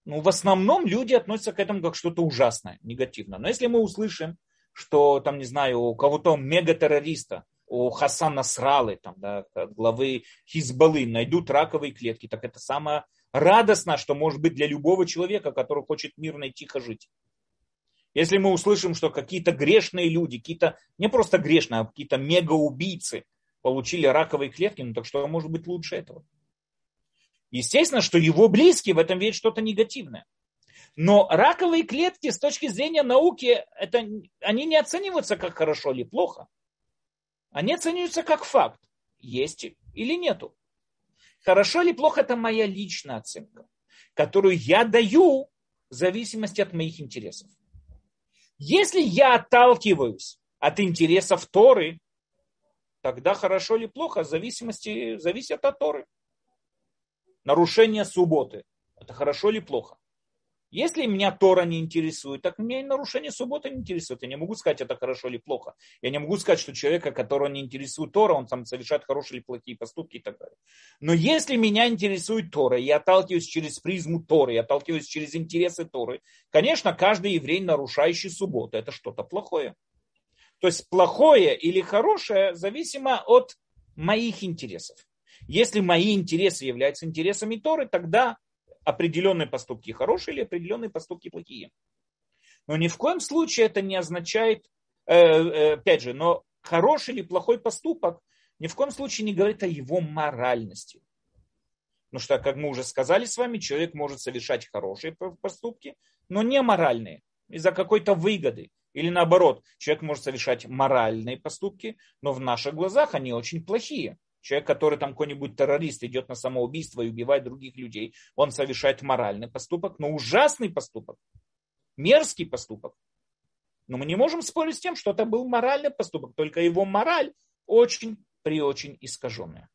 Ну, в основном люди относятся к этому как что-то ужасное, негативно. Но если мы услышим, что там, не знаю, у кого-то мегатеррориста, у Хасана Сралы, там, да, главы Хизбаллы, найдут раковые клетки, так это самое радостно, что может быть для любого человека, который хочет мирно и тихо жить. Если мы услышим, что какие-то грешные люди, какие-то, не просто грешные, а какие-то мегаубийцы получили раковые клетки, ну так что может быть лучше этого? Естественно, что его близкие в этом видят что-то негативное. Но раковые клетки с точки зрения науки, это, они не оцениваются как хорошо или плохо. Они оцениваются как факт. Есть или нету. Хорошо или плохо, это моя личная оценка, которую я даю в зависимости от моих интересов. Если я отталкиваюсь от интересов Торы, тогда хорошо или плохо, в зависимости, зависит от Торы. Нарушение субботы. Это хорошо или плохо? Если меня Тора не интересует, так меня и нарушение субботы не интересует. Я не могу сказать, это хорошо или плохо. Я не могу сказать, что человека, которого не интересует Тора, он там совершает хорошие или плохие поступки и так далее. Но если меня интересует Тора, я отталкиваюсь через призму Торы, я отталкиваюсь через интересы Торы, конечно, каждый еврей, нарушающий субботу, это что-то плохое. То есть плохое или хорошее зависимо от моих интересов. Если мои интересы являются интересами Торы, тогда определенные поступки хорошие или определенные поступки плохие. Но ни в коем случае это не означает, э, э, опять же, но хороший или плохой поступок ни в коем случае не говорит о его моральности. Потому что, как мы уже сказали с вами, человек может совершать хорошие поступки, но не моральные, из-за какой-то выгоды. Или наоборот, человек может совершать моральные поступки, но в наших глазах они очень плохие. Человек, который там какой-нибудь террорист идет на самоубийство и убивает других людей, он совершает моральный поступок, но ужасный поступок, мерзкий поступок. Но мы не можем спорить с тем, что это был моральный поступок, только его мораль очень при очень искаженная.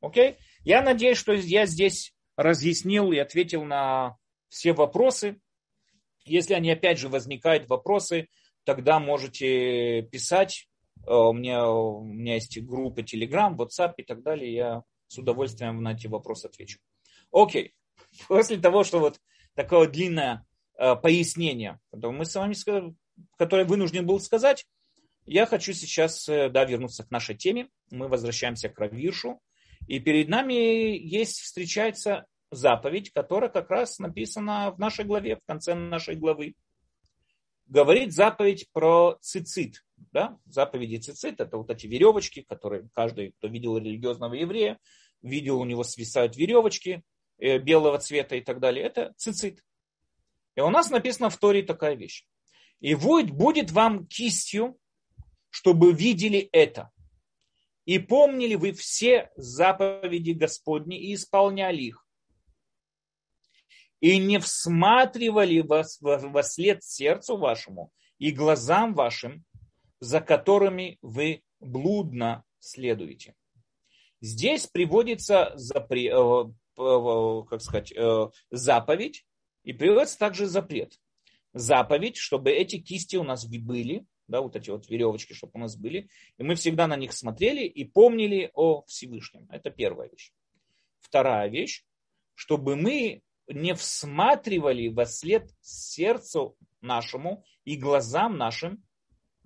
Окей? Я надеюсь, что я здесь разъяснил и ответил на все вопросы. Если они опять же возникают вопросы, тогда можете писать у меня, у меня есть группы Telegram, WhatsApp и так далее. Я с удовольствием на эти вопросы отвечу. Окей. После того, что вот такое длинное э, пояснение, мы с вами, которое вынужден был сказать, я хочу сейчас э, да, вернуться к нашей теме. Мы возвращаемся к Равиршу. И перед нами есть, встречается заповедь, которая как раз написана в нашей главе, в конце нашей главы. Говорит заповедь про цицит. Да? Заповеди цицит – это вот эти веревочки, которые каждый, кто видел религиозного еврея, видел, у него свисают веревочки э, белого цвета и так далее. Это цицит. И у нас написано в Торе такая вещь. И будет, будет вам кистью, чтобы видели это. и помнили вы все заповеди Господни и исполняли их. И не всматривали вас во след сердцу вашему и глазам вашим, за которыми вы блудно следуете. Здесь приводится запре, э, э, как сказать, э, заповедь и приводится также запрет. Заповедь, чтобы эти кисти у нас были, да, вот эти вот веревочки, чтобы у нас были, и мы всегда на них смотрели и помнили о Всевышнем. Это первая вещь. Вторая вещь, чтобы мы не всматривали во след сердцу нашему и глазам нашим,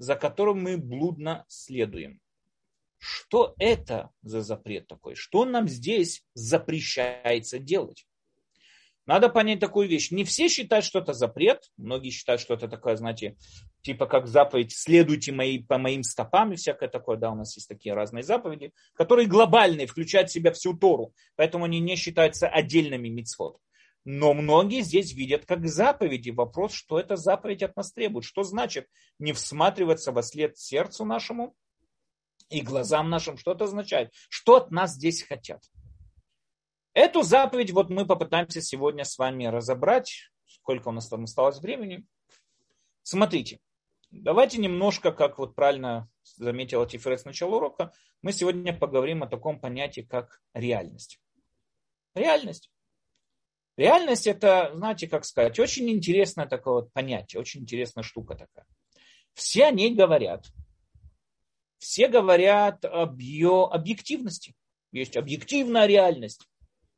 за которым мы блудно следуем. Что это за запрет такой? Что нам здесь запрещается делать? Надо понять такую вещь. Не все считают, что это запрет. Многие считают, что это такое, знаете, типа как заповедь «следуйте мои, по моим стопам» и всякое такое. Да, у нас есть такие разные заповеди, которые глобальные, включают в себя всю Тору. Поэтому они не считаются отдельными мицвод. Но многие здесь видят как заповеди. Вопрос, что эта заповедь от нас требует. Что значит не всматриваться во след сердцу нашему и глазам нашим? Что это означает? Что от нас здесь хотят? Эту заповедь вот мы попытаемся сегодня с вами разобрать. Сколько у нас там осталось времени? Смотрите, давайте немножко, как вот правильно заметила Тифред с начала урока, мы сегодня поговорим о таком понятии, как реальность. Реальность. Реальность это, знаете, как сказать, очень интересное такое вот понятие, очень интересная штука такая. Все о ней говорят. Все говорят об ее объективности. Есть объективная реальность.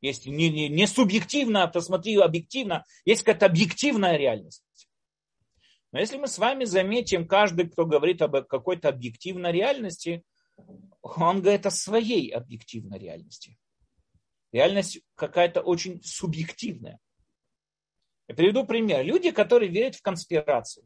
Есть не, не, не субъективно, а посмотри объективно. Есть какая-то объективная реальность. Но если мы с вами заметим, каждый, кто говорит об какой-то объективной реальности, он говорит о своей объективной реальности. Реальность какая-то очень субъективная. Я приведу пример. Люди, которые верят в конспирацию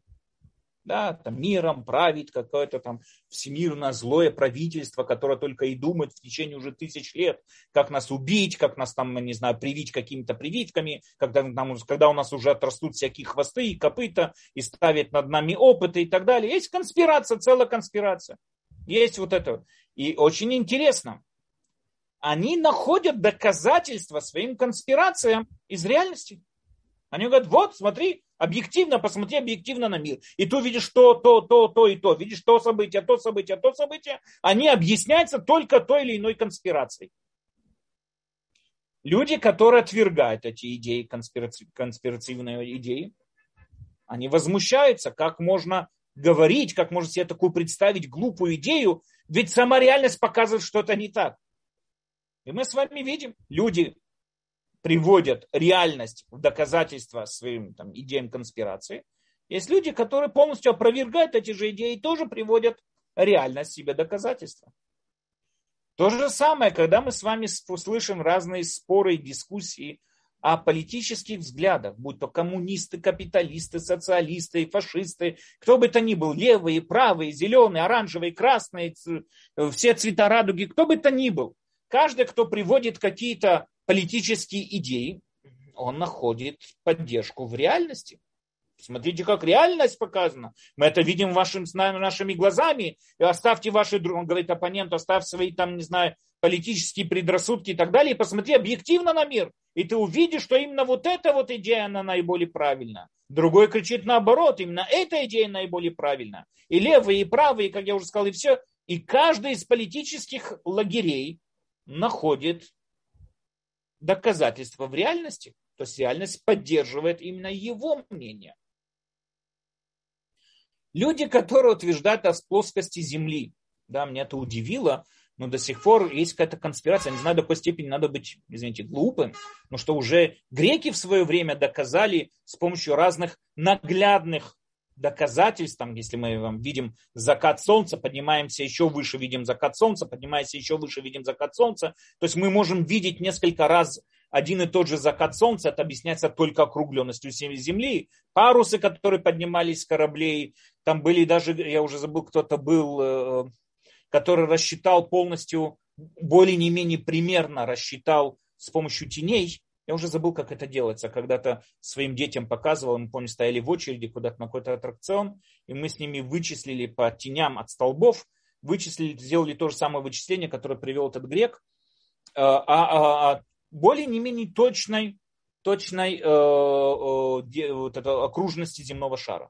да, там миром правит какое-то там всемирное злое правительство, которое только и думает в течение уже тысяч лет, как нас убить, как нас там, не знаю, привить какими-то прививками, когда, нам, когда у нас уже отрастут всякие хвосты и копыта, и ставят над нами опыты и так далее. Есть конспирация, целая конспирация. Есть вот это. И очень интересно, они находят доказательства своим конспирациям из реальности. Они говорят, вот, смотри, объективно, посмотри объективно на мир. И ты видишь то, то, то, то и то. Видишь то событие, то событие, то событие. Они объясняются только той или иной конспирацией. Люди, которые отвергают эти идеи, конспираци... конспиративные идеи, они возмущаются, как можно говорить, как можно себе такую представить глупую идею, ведь сама реальность показывает, что это не так. И мы с вами видим, люди приводят реальность в доказательство своим там, идеям конспирации. Есть люди, которые полностью опровергают эти же идеи и тоже приводят реальность себе доказательства. То же самое, когда мы с вами слышим разные споры и дискуссии о политических взглядах, будь то коммунисты, капиталисты, социалисты, фашисты, кто бы то ни был, левые, правые, зеленые, оранжевые, красные, все цвета радуги, кто бы то ни был. Каждый, кто приводит какие-то политические идеи, он находит поддержку в реальности. Смотрите, как реальность показана. Мы это видим вашим, нашими глазами. И оставьте ваши, он говорит оппоненту, оставь свои там, не знаю, политические предрассудки и так далее, и посмотри объективно на мир. И ты увидишь, что именно вот эта вот идея, она наиболее правильна. Другой кричит наоборот, именно эта идея наиболее правильна. И левые, и правые, как я уже сказал, и все. И каждый из политических лагерей находит доказательства в реальности. То есть реальность поддерживает именно его мнение. Люди, которые утверждают о плоскости Земли, да, меня это удивило, но до сих пор есть какая-то конспирация. Не знаю, до какой степени надо быть, извините, глупым, но что уже греки в свое время доказали с помощью разных наглядных доказательств, там, если мы вам видим закат солнца, поднимаемся еще выше, видим закат солнца, поднимаемся еще выше, видим закат солнца. То есть мы можем видеть несколько раз один и тот же закат солнца, это объясняется только округленностью Земли. Парусы, которые поднимались с кораблей, там были даже, я уже забыл, кто-то был, э, который рассчитал полностью, более не менее примерно рассчитал с помощью теней, я уже забыл, как это делается. Когда-то своим детям показывал, мы, помню, стояли в очереди куда-то на какой-то аттракцион, и мы с ними вычислили по теням от столбов, вычислили, сделали то же самое вычисление, которое привел этот грек, а, а, а более не менее точной, точной э, э, вот это, окружности земного шара.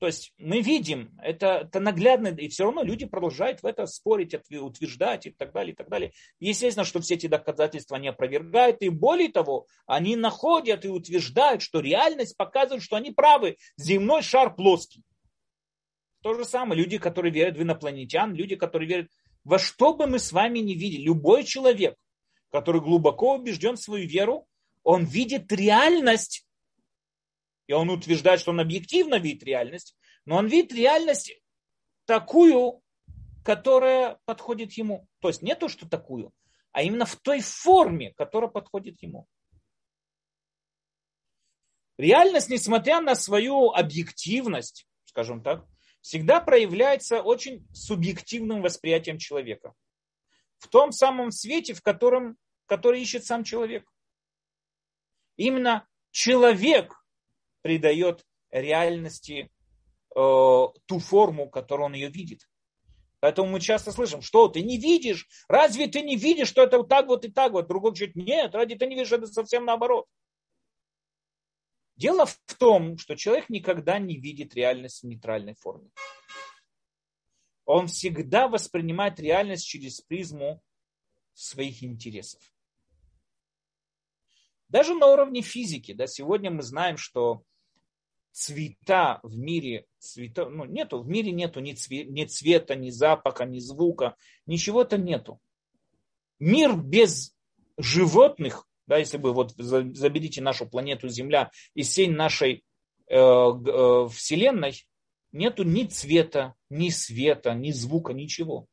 То есть мы видим, это, это наглядно, и все равно люди продолжают в это спорить, утверждать и так далее, и так далее. Естественно, что все эти доказательства они опровергают, и более того, они находят и утверждают, что реальность показывает, что они правы, земной шар плоский. То же самое, люди, которые верят в инопланетян, люди, которые верят во что бы мы с вами не видели, любой человек, который глубоко убежден в свою веру, он видит реальность и он утверждает, что он объективно видит реальность, но он видит реальность такую, которая подходит ему. То есть не то, что такую, а именно в той форме, которая подходит ему. Реальность, несмотря на свою объективность, скажем так, всегда проявляется очень субъективным восприятием человека. В том самом свете, в котором, который ищет сам человек. Именно человек придает реальности э, ту форму, которую он ее видит. Поэтому мы часто слышим, что ты не видишь, разве ты не видишь, что это вот так вот и так вот. Другой говорит, нет, ради ты не видишь, это совсем наоборот. Дело в том, что человек никогда не видит реальность в нейтральной форме. Он всегда воспринимает реальность через призму своих интересов. Даже на уровне физики, да, сегодня мы знаем, что цвета в мире, цвета, ну, нету, в мире нету ни, цве, ни цвета, ни запаха, ни звука, ничего-то нету. Мир без животных, да, если бы вот заберите нашу планету Земля и всей нашей э, э, Вселенной, нету ни цвета, ни света, ни звука, ничего.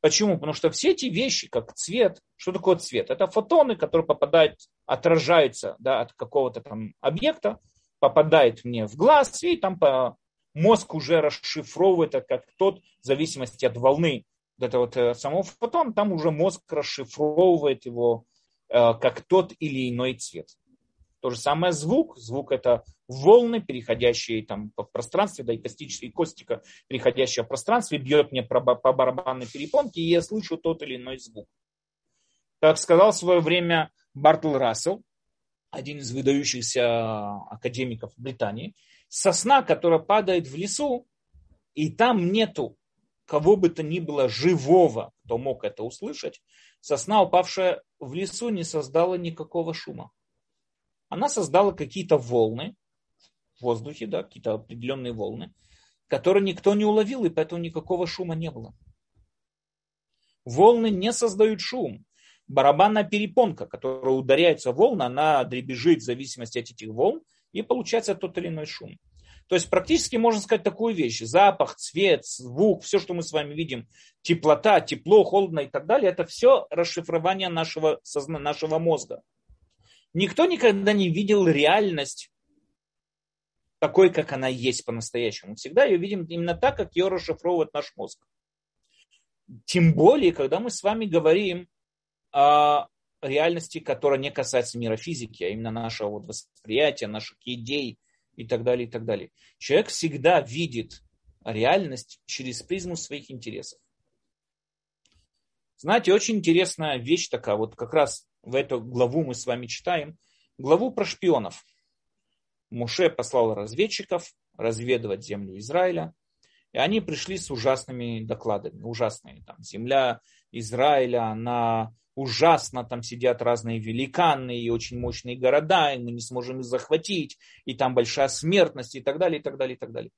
Почему? Потому что все эти вещи, как цвет, что такое цвет? Это фотоны, которые попадают, отражаются да, от какого-то там объекта, попадает мне в глаз, и там по, мозг уже расшифровывает это как тот, в зависимости от волны вот это вот э, самого фотона, там уже мозг расшифровывает его э, как тот или иной цвет. То же самое звук. Звук это волны, переходящие там по пространству, да, и костические костика, переходящие в пространстве, бьет мне по барабанной перепонке, и я слышу тот или иной звук. Как сказал в свое время Бартл Рассел, один из выдающихся академиков Британии, сосна, которая падает в лесу, и там нету кого бы то ни было живого, кто мог это услышать, сосна, упавшая в лесу, не создала никакого шума. Она создала какие-то волны в воздухе, да, какие-то определенные волны, которые никто не уловил, и поэтому никакого шума не было. Волны не создают шум барабанная перепонка, которая ударяется в волны, она дребезжит в зависимости от этих волн, и получается тот или иной шум. То есть практически можно сказать такую вещь. Запах, цвет, звук, все, что мы с вами видим, теплота, тепло, холодно и так далее, это все расшифрование нашего, нашего мозга. Никто никогда не видел реальность такой, как она есть по-настоящему. Всегда ее видим именно так, как ее расшифровывает наш мозг. Тем более, когда мы с вами говорим реальности, которая не касается мира физики, а именно нашего вот восприятия, наших идей и так далее, и так далее. Человек всегда видит реальность через призму своих интересов. Знаете, очень интересная вещь такая, вот как раз в эту главу мы с вами читаем, главу про шпионов. Муше послал разведчиков разведывать землю Израиля, и они пришли с ужасными докладами, ужасные. Там, земля Израиля, она ужасно, там сидят разные великаны и очень мощные города, и мы не сможем их захватить, и там большая смертность, и так далее, и так далее, и так далее.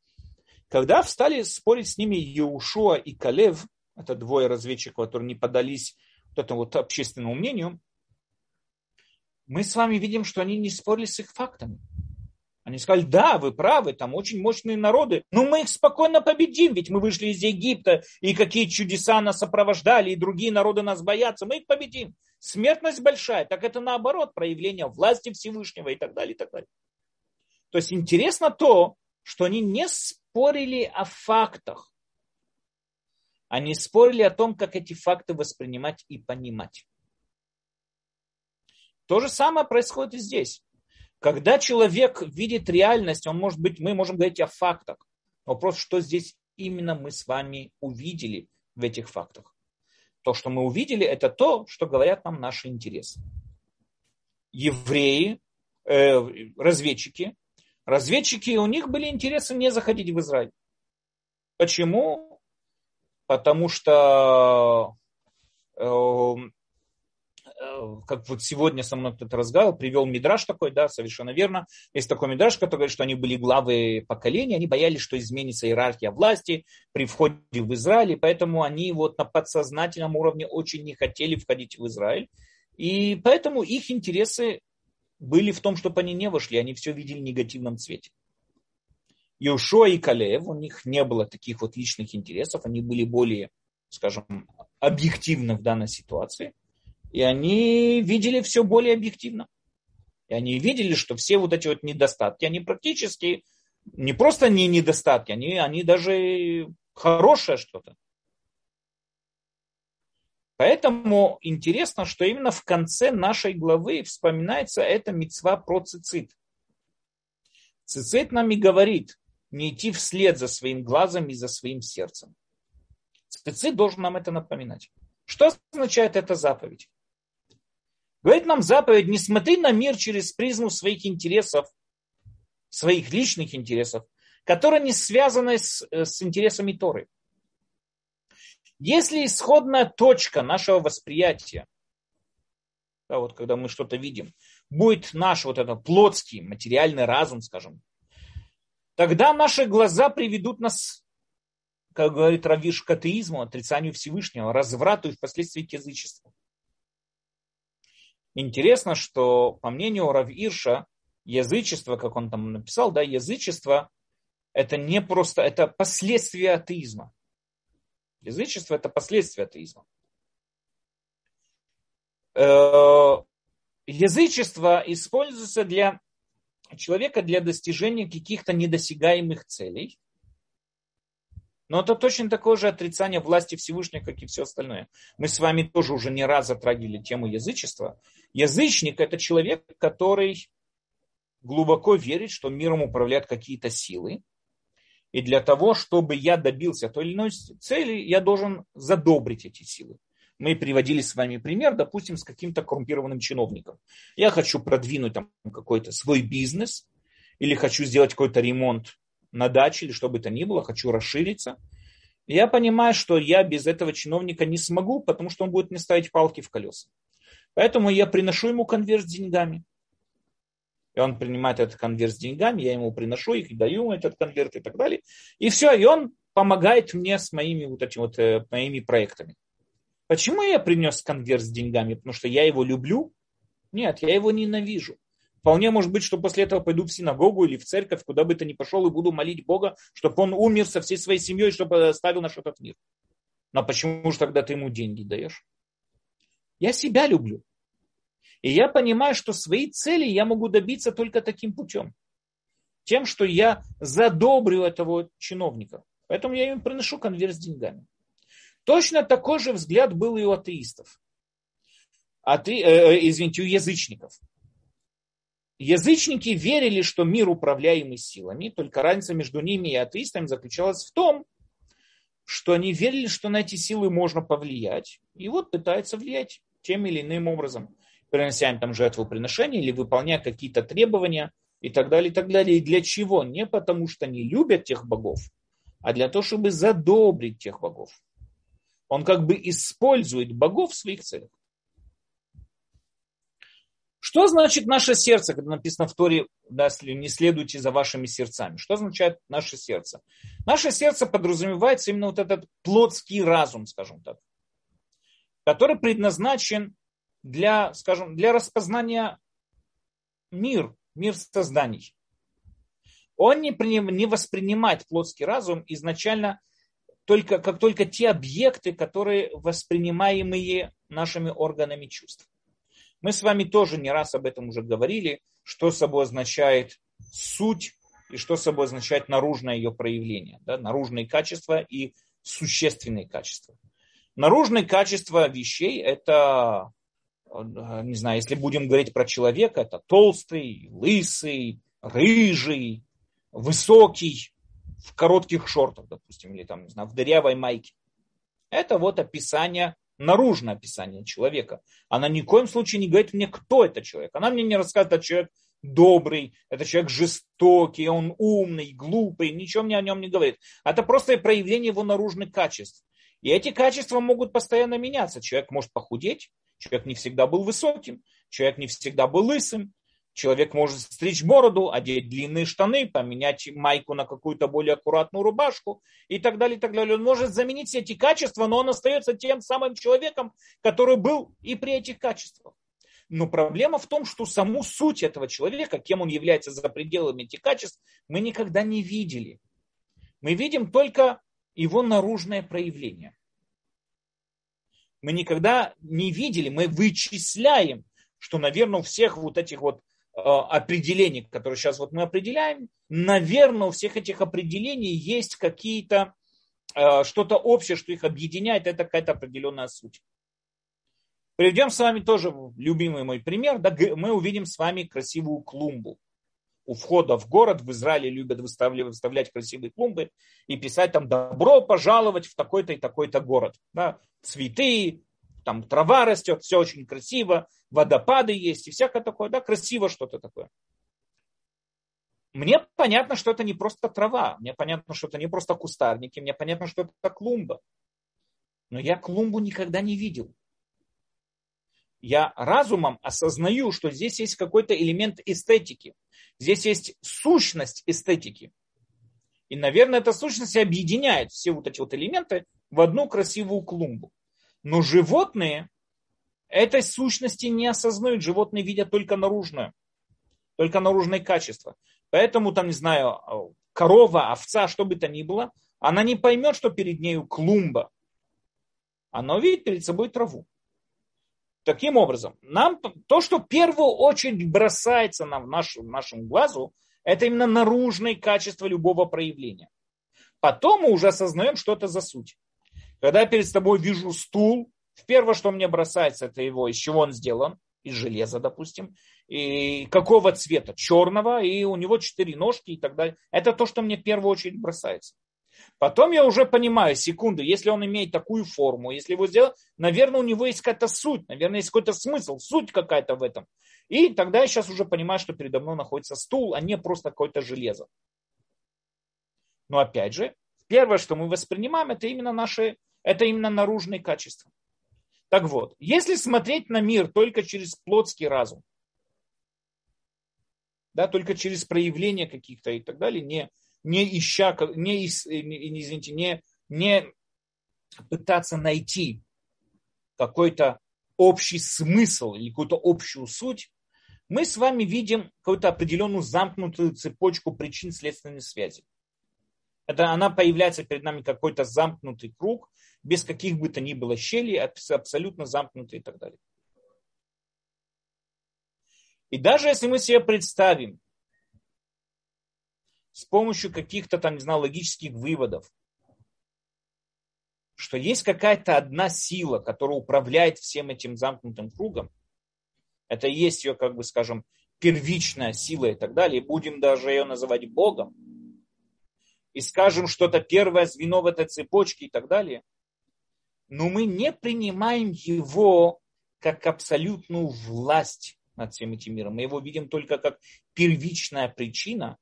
Когда встали спорить с ними Еушуа и Калев, это двое разведчиков, которые не подались вот этому вот общественному мнению, мы с вами видим, что они не спорили с их фактами. Они сказали, да, вы правы, там очень мощные народы, но мы их спокойно победим, ведь мы вышли из Египта, и какие чудеса нас сопровождали, и другие народы нас боятся, мы их победим. Смертность большая, так это наоборот, проявление власти Всевышнего и так далее, и так далее. То есть интересно то, что они не спорили о фактах. Они спорили о том, как эти факты воспринимать и понимать. То же самое происходит и здесь. Когда человек видит реальность, он может быть, мы можем говорить о фактах. Вопрос, что здесь именно мы с вами увидели, в этих фактах. То, что мы увидели, это то, что говорят нам наши интересы. Евреи, э, разведчики, разведчики, у них были интересы не заходить в Израиль. Почему? Потому что э, как вот сегодня со мной кто-то разговаривал, привел мидраж такой, да, совершенно верно. Есть такой мидраж, который говорит, что они были главы поколения, они боялись, что изменится иерархия власти при входе в Израиль, и поэтому они вот на подсознательном уровне очень не хотели входить в Израиль. И поэтому их интересы были в том, чтобы они не вошли, они все видели в негативном цвете. Иошуа и Калеев, у них не было таких вот личных интересов, они были более, скажем, объективны в данной ситуации – и они видели все более объективно. И они видели, что все вот эти вот недостатки, они практически не просто не недостатки, они, они даже хорошее что-то. Поэтому интересно, что именно в конце нашей главы вспоминается эта мецва про цицит. Цицит нам и говорит, не идти вслед за своим глазом и за своим сердцем. Цицит должен нам это напоминать. Что означает эта заповедь? Говорит нам заповедь, не смотри на мир через призму своих интересов, своих личных интересов, которые не связаны с, э, с интересами Торы. Если исходная точка нашего восприятия, да, вот когда мы что-то видим, будет наш вот этот плотский, материальный разум, скажем, тогда наши глаза приведут нас, как говорит Равиш, к атеизму, отрицанию Всевышнего, разврату и впоследствии к язычеству. Интересно, что по мнению Рав Ирша, язычество, как он там написал, да, язычество это не просто, это последствия атеизма. Язычество это последствия атеизма. Э, язычество используется для человека для достижения каких-то недосягаемых целей. Но это точно такое же отрицание власти Всевышнего, как и все остальное. Мы с вами тоже уже не раз затрагивали тему язычества. Язычник – это человек, который глубоко верит, что миром управляют какие-то силы. И для того, чтобы я добился той или иной цели, я должен задобрить эти силы. Мы приводили с вами пример, допустим, с каким-то коррумпированным чиновником. Я хочу продвинуть там какой-то свой бизнес, или хочу сделать какой-то ремонт на даче или что бы то ни было, хочу расшириться. Я понимаю, что я без этого чиновника не смогу, потому что он будет мне ставить палки в колеса. Поэтому я приношу ему конверт с деньгами. И он принимает этот конверт с деньгами, я ему приношу их, даю ему этот конверт и так далее. И все, и он помогает мне с моими вот этими вот э, моими проектами. Почему я принес конверт с деньгами? Потому что я его люблю? Нет, я его ненавижу. Вполне может быть, что после этого пойду в синагогу или в церковь, куда бы то ни пошел, и буду молить Бога, чтобы он умер со всей своей семьей, чтобы оставил наш этот мир. Но почему же тогда ты ему деньги даешь? Я себя люблю. И я понимаю, что свои цели я могу добиться только таким путем. Тем, что я задобрю этого чиновника. Поэтому я им приношу конверт с деньгами. Точно такой же взгляд был и у атеистов. Ате, э, э извините, у язычников. Язычники верили, что мир управляемый силами, только разница между ними и атеистами заключалась в том, что они верили, что на эти силы можно повлиять, и вот пытаются влиять тем или иным образом, принося им там жертвоприношения или выполняя какие-то требования и так далее, и так далее. И для чего? Не потому, что они любят тех богов, а для того, чтобы задобрить тех богов. Он как бы использует богов в своих целях. Что значит наше сердце, когда написано в Торе, да, не следуйте за вашими сердцами? Что означает наше сердце? Наше сердце подразумевается именно вот этот плотский разум, скажем так, который предназначен для, скажем, для распознания мир, мир созданий. Он не, не воспринимает плотский разум изначально только, как только те объекты, которые воспринимаемые нашими органами чувств. Мы с вами тоже не раз об этом уже говорили, что собой означает суть и что собой означает наружное ее проявление. Да? Наружные качества и существенные качества. Наружные качества вещей это, не знаю, если будем говорить про человека, это толстый, лысый, рыжий, высокий, в коротких шортах, допустим, или там, не знаю, в дырявой майке. Это вот описание, наружное описание человека. Она ни в коем случае не говорит мне, кто это человек. Она мне не рассказывает, это человек добрый, это человек жестокий, он умный, глупый, ничего мне о нем не говорит. Это просто проявление его наружных качеств. И эти качества могут постоянно меняться. Человек может похудеть, человек не всегда был высоким, человек не всегда был лысым, Человек может стричь бороду, одеть длинные штаны, поменять майку на какую-то более аккуратную рубашку и так далее, и так далее. Он может заменить все эти качества, но он остается тем самым человеком, который был и при этих качествах. Но проблема в том, что саму суть этого человека, кем он является за пределами этих качеств, мы никогда не видели. Мы видим только его наружное проявление. Мы никогда не видели, мы вычисляем, что, наверное, у всех вот этих вот определений, которые сейчас вот мы определяем, наверное, у всех этих определений есть какие-то, э, что-то общее, что их объединяет, это какая-то определенная суть. Приведем с вами тоже любимый мой пример. Мы увидим с вами красивую клумбу. У входа в город в Израиле любят выставлять, выставлять красивые клумбы и писать там «добро пожаловать в такой-то и такой-то город». Да, цветы, там трава растет, все очень красиво, водопады есть и всякое такое, да, красиво что-то такое. Мне понятно, что это не просто трава, мне понятно, что это не просто кустарники, мне понятно, что это клумба. Но я клумбу никогда не видел. Я разумом осознаю, что здесь есть какой-то элемент эстетики. Здесь есть сущность эстетики. И, наверное, эта сущность объединяет все вот эти вот элементы в одну красивую клумбу. Но животные этой сущности не осознают. Животные видят только наружное, только наружное качество. Поэтому, там, не знаю, корова, овца, что бы то ни было, она не поймет, что перед нею клумба. Она увидит перед собой траву. Таким образом, нам то, что в первую очередь бросается нам в, наш, в нашем глазу, это именно наружное качество любого проявления. Потом мы уже осознаем, что это за суть. Когда перед тобой вижу стул, первое, что мне бросается, это его, из чего он сделан, из железа, допустим, и какого цвета, черного, и у него четыре ножки и так далее. Это то, что мне в первую очередь бросается. Потом я уже понимаю, секунду, если он имеет такую форму, если его сделать, наверное, у него есть какая-то суть, наверное, есть какой-то смысл, суть какая-то в этом. И тогда я сейчас уже понимаю, что передо мной находится стул, а не просто какое-то железо. Но опять же, первое, что мы воспринимаем, это именно наши это именно наружные качества. Так вот, если смотреть на мир только через плотский разум, да, только через проявление каких-то и так далее, не, не ища, не, не, извините, не, не пытаться найти какой-то общий смысл или какую-то общую суть, мы с вами видим какую-то определенную замкнутую цепочку причин следственной связи. Это она появляется перед нами какой-то замкнутый круг, без каких бы то ни было щелей, абсолютно замкнутый и так далее. И даже если мы себе представим с помощью каких-то там, не знаю, логических выводов, что есть какая-то одна сила, которая управляет всем этим замкнутым кругом, это есть ее, как бы скажем, первичная сила и так далее, и будем даже ее называть Богом, и скажем, что это первое звено в этой цепочке и так далее, но мы не принимаем его как абсолютную власть над всем этим миром. Мы его видим только как первичная причина.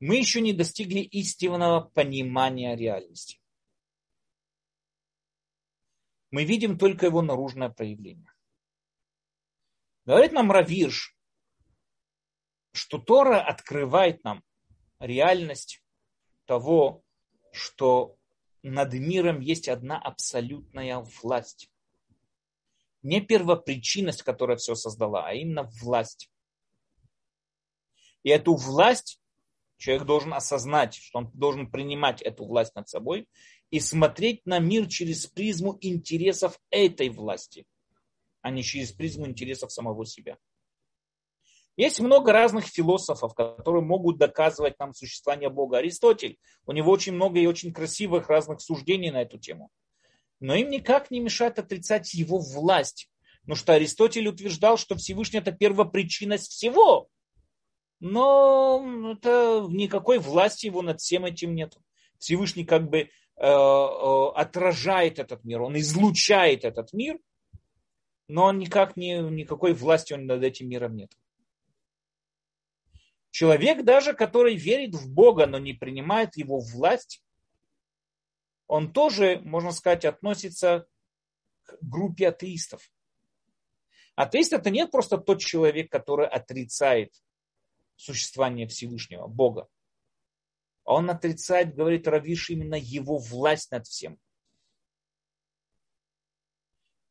Мы еще не достигли истинного понимания реальности. Мы видим только его наружное проявление. Говорит нам Равирш, что Тора открывает нам реальность того, что над миром есть одна абсолютная власть. Не первопричинность, которая все создала, а именно власть. И эту власть человек должен осознать, что он должен принимать эту власть над собой и смотреть на мир через призму интересов этой власти, а не через призму интересов самого себя. Есть много разных философов, которые могут доказывать нам существование Бога. Аристотель, у него очень много и очень красивых разных суждений на эту тему. Но им никак не мешает отрицать его власть. Потому что Аристотель утверждал, что Всевышний это первопричинность всего. Но это никакой власти его над всем этим нет. Всевышний как бы э, э, отражает этот мир, он излучает этот мир, но он никак не, никакой власти он над этим миром нет. Человек даже, который верит в Бога, но не принимает его власть, он тоже, можно сказать, относится к группе атеистов. Атеист это не просто тот человек, который отрицает существование Всевышнего, Бога. Он отрицает, говорит Равиш, именно его власть над всем.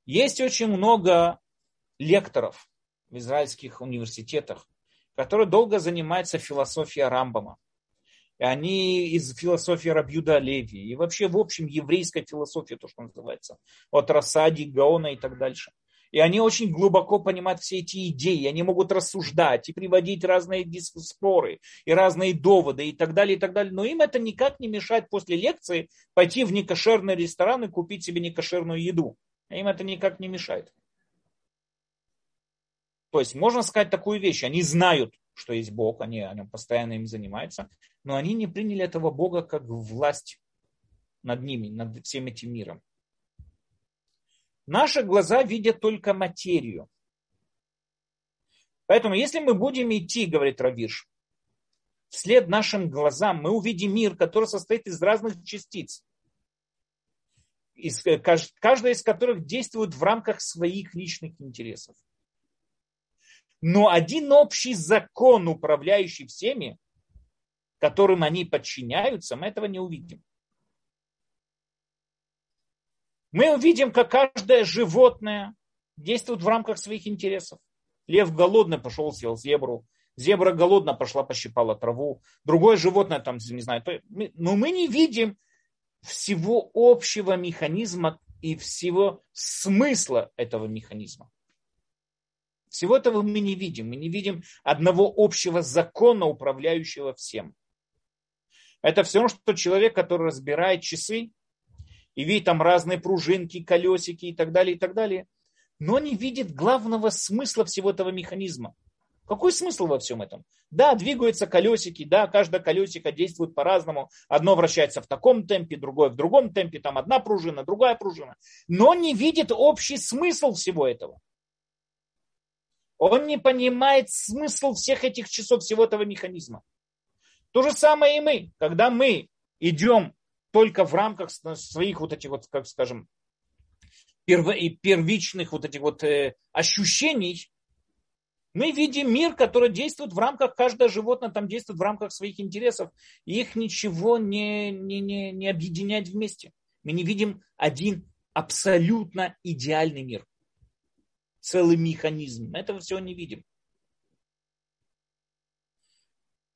Есть очень много лекторов в израильских университетах, которые долго занимаются философией Рамбама. И они из философии Рабьюда Леви, и вообще, в общем, еврейской философии, то, что называется, от Расади, Гаона и так дальше. И они очень глубоко понимают все эти идеи, они могут рассуждать и приводить разные споры и разные доводы и так далее, и так далее. Но им это никак не мешает после лекции пойти в некошерный ресторан и купить себе некошерную еду. Им это никак не мешает. То есть можно сказать такую вещь. Они знают, что есть Бог, они о нем постоянно им занимаются, но они не приняли этого Бога как власть над ними, над всем этим миром. Наши глаза видят только материю. Поэтому, если мы будем идти, говорит Равиш, вслед нашим глазам, мы увидим мир, который состоит из разных частиц, из, каждая из которых действует в рамках своих личных интересов. Но один общий закон, управляющий всеми, которым они подчиняются, мы этого не увидим. Мы увидим, как каждое животное действует в рамках своих интересов. Лев голодный пошел, съел зебру. Зебра голодно пошла, пощипала траву. Другое животное там, не знаю. Но мы не видим всего общего механизма и всего смысла этого механизма. Всего этого мы не видим. Мы не видим одного общего закона, управляющего всем. Это все что человек, который разбирает часы и видит там разные пружинки, колесики и так далее, и так далее, но не видит главного смысла всего этого механизма. Какой смысл во всем этом? Да, двигаются колесики, да, каждое колесико действует по-разному. Одно вращается в таком темпе, другое в другом темпе, там одна пружина, другая пружина. Но не видит общий смысл всего этого. Он не понимает смысл всех этих часов, всего этого механизма. То же самое и мы. Когда мы идем только в рамках своих вот этих вот, как скажем, первичных вот этих вот э, ощущений, мы видим мир, который действует в рамках, каждое животное там действует в рамках своих интересов. И их ничего не, не, не, не объединяет вместе. Мы не видим один абсолютно идеальный мир целый механизм. Мы этого всего не видим.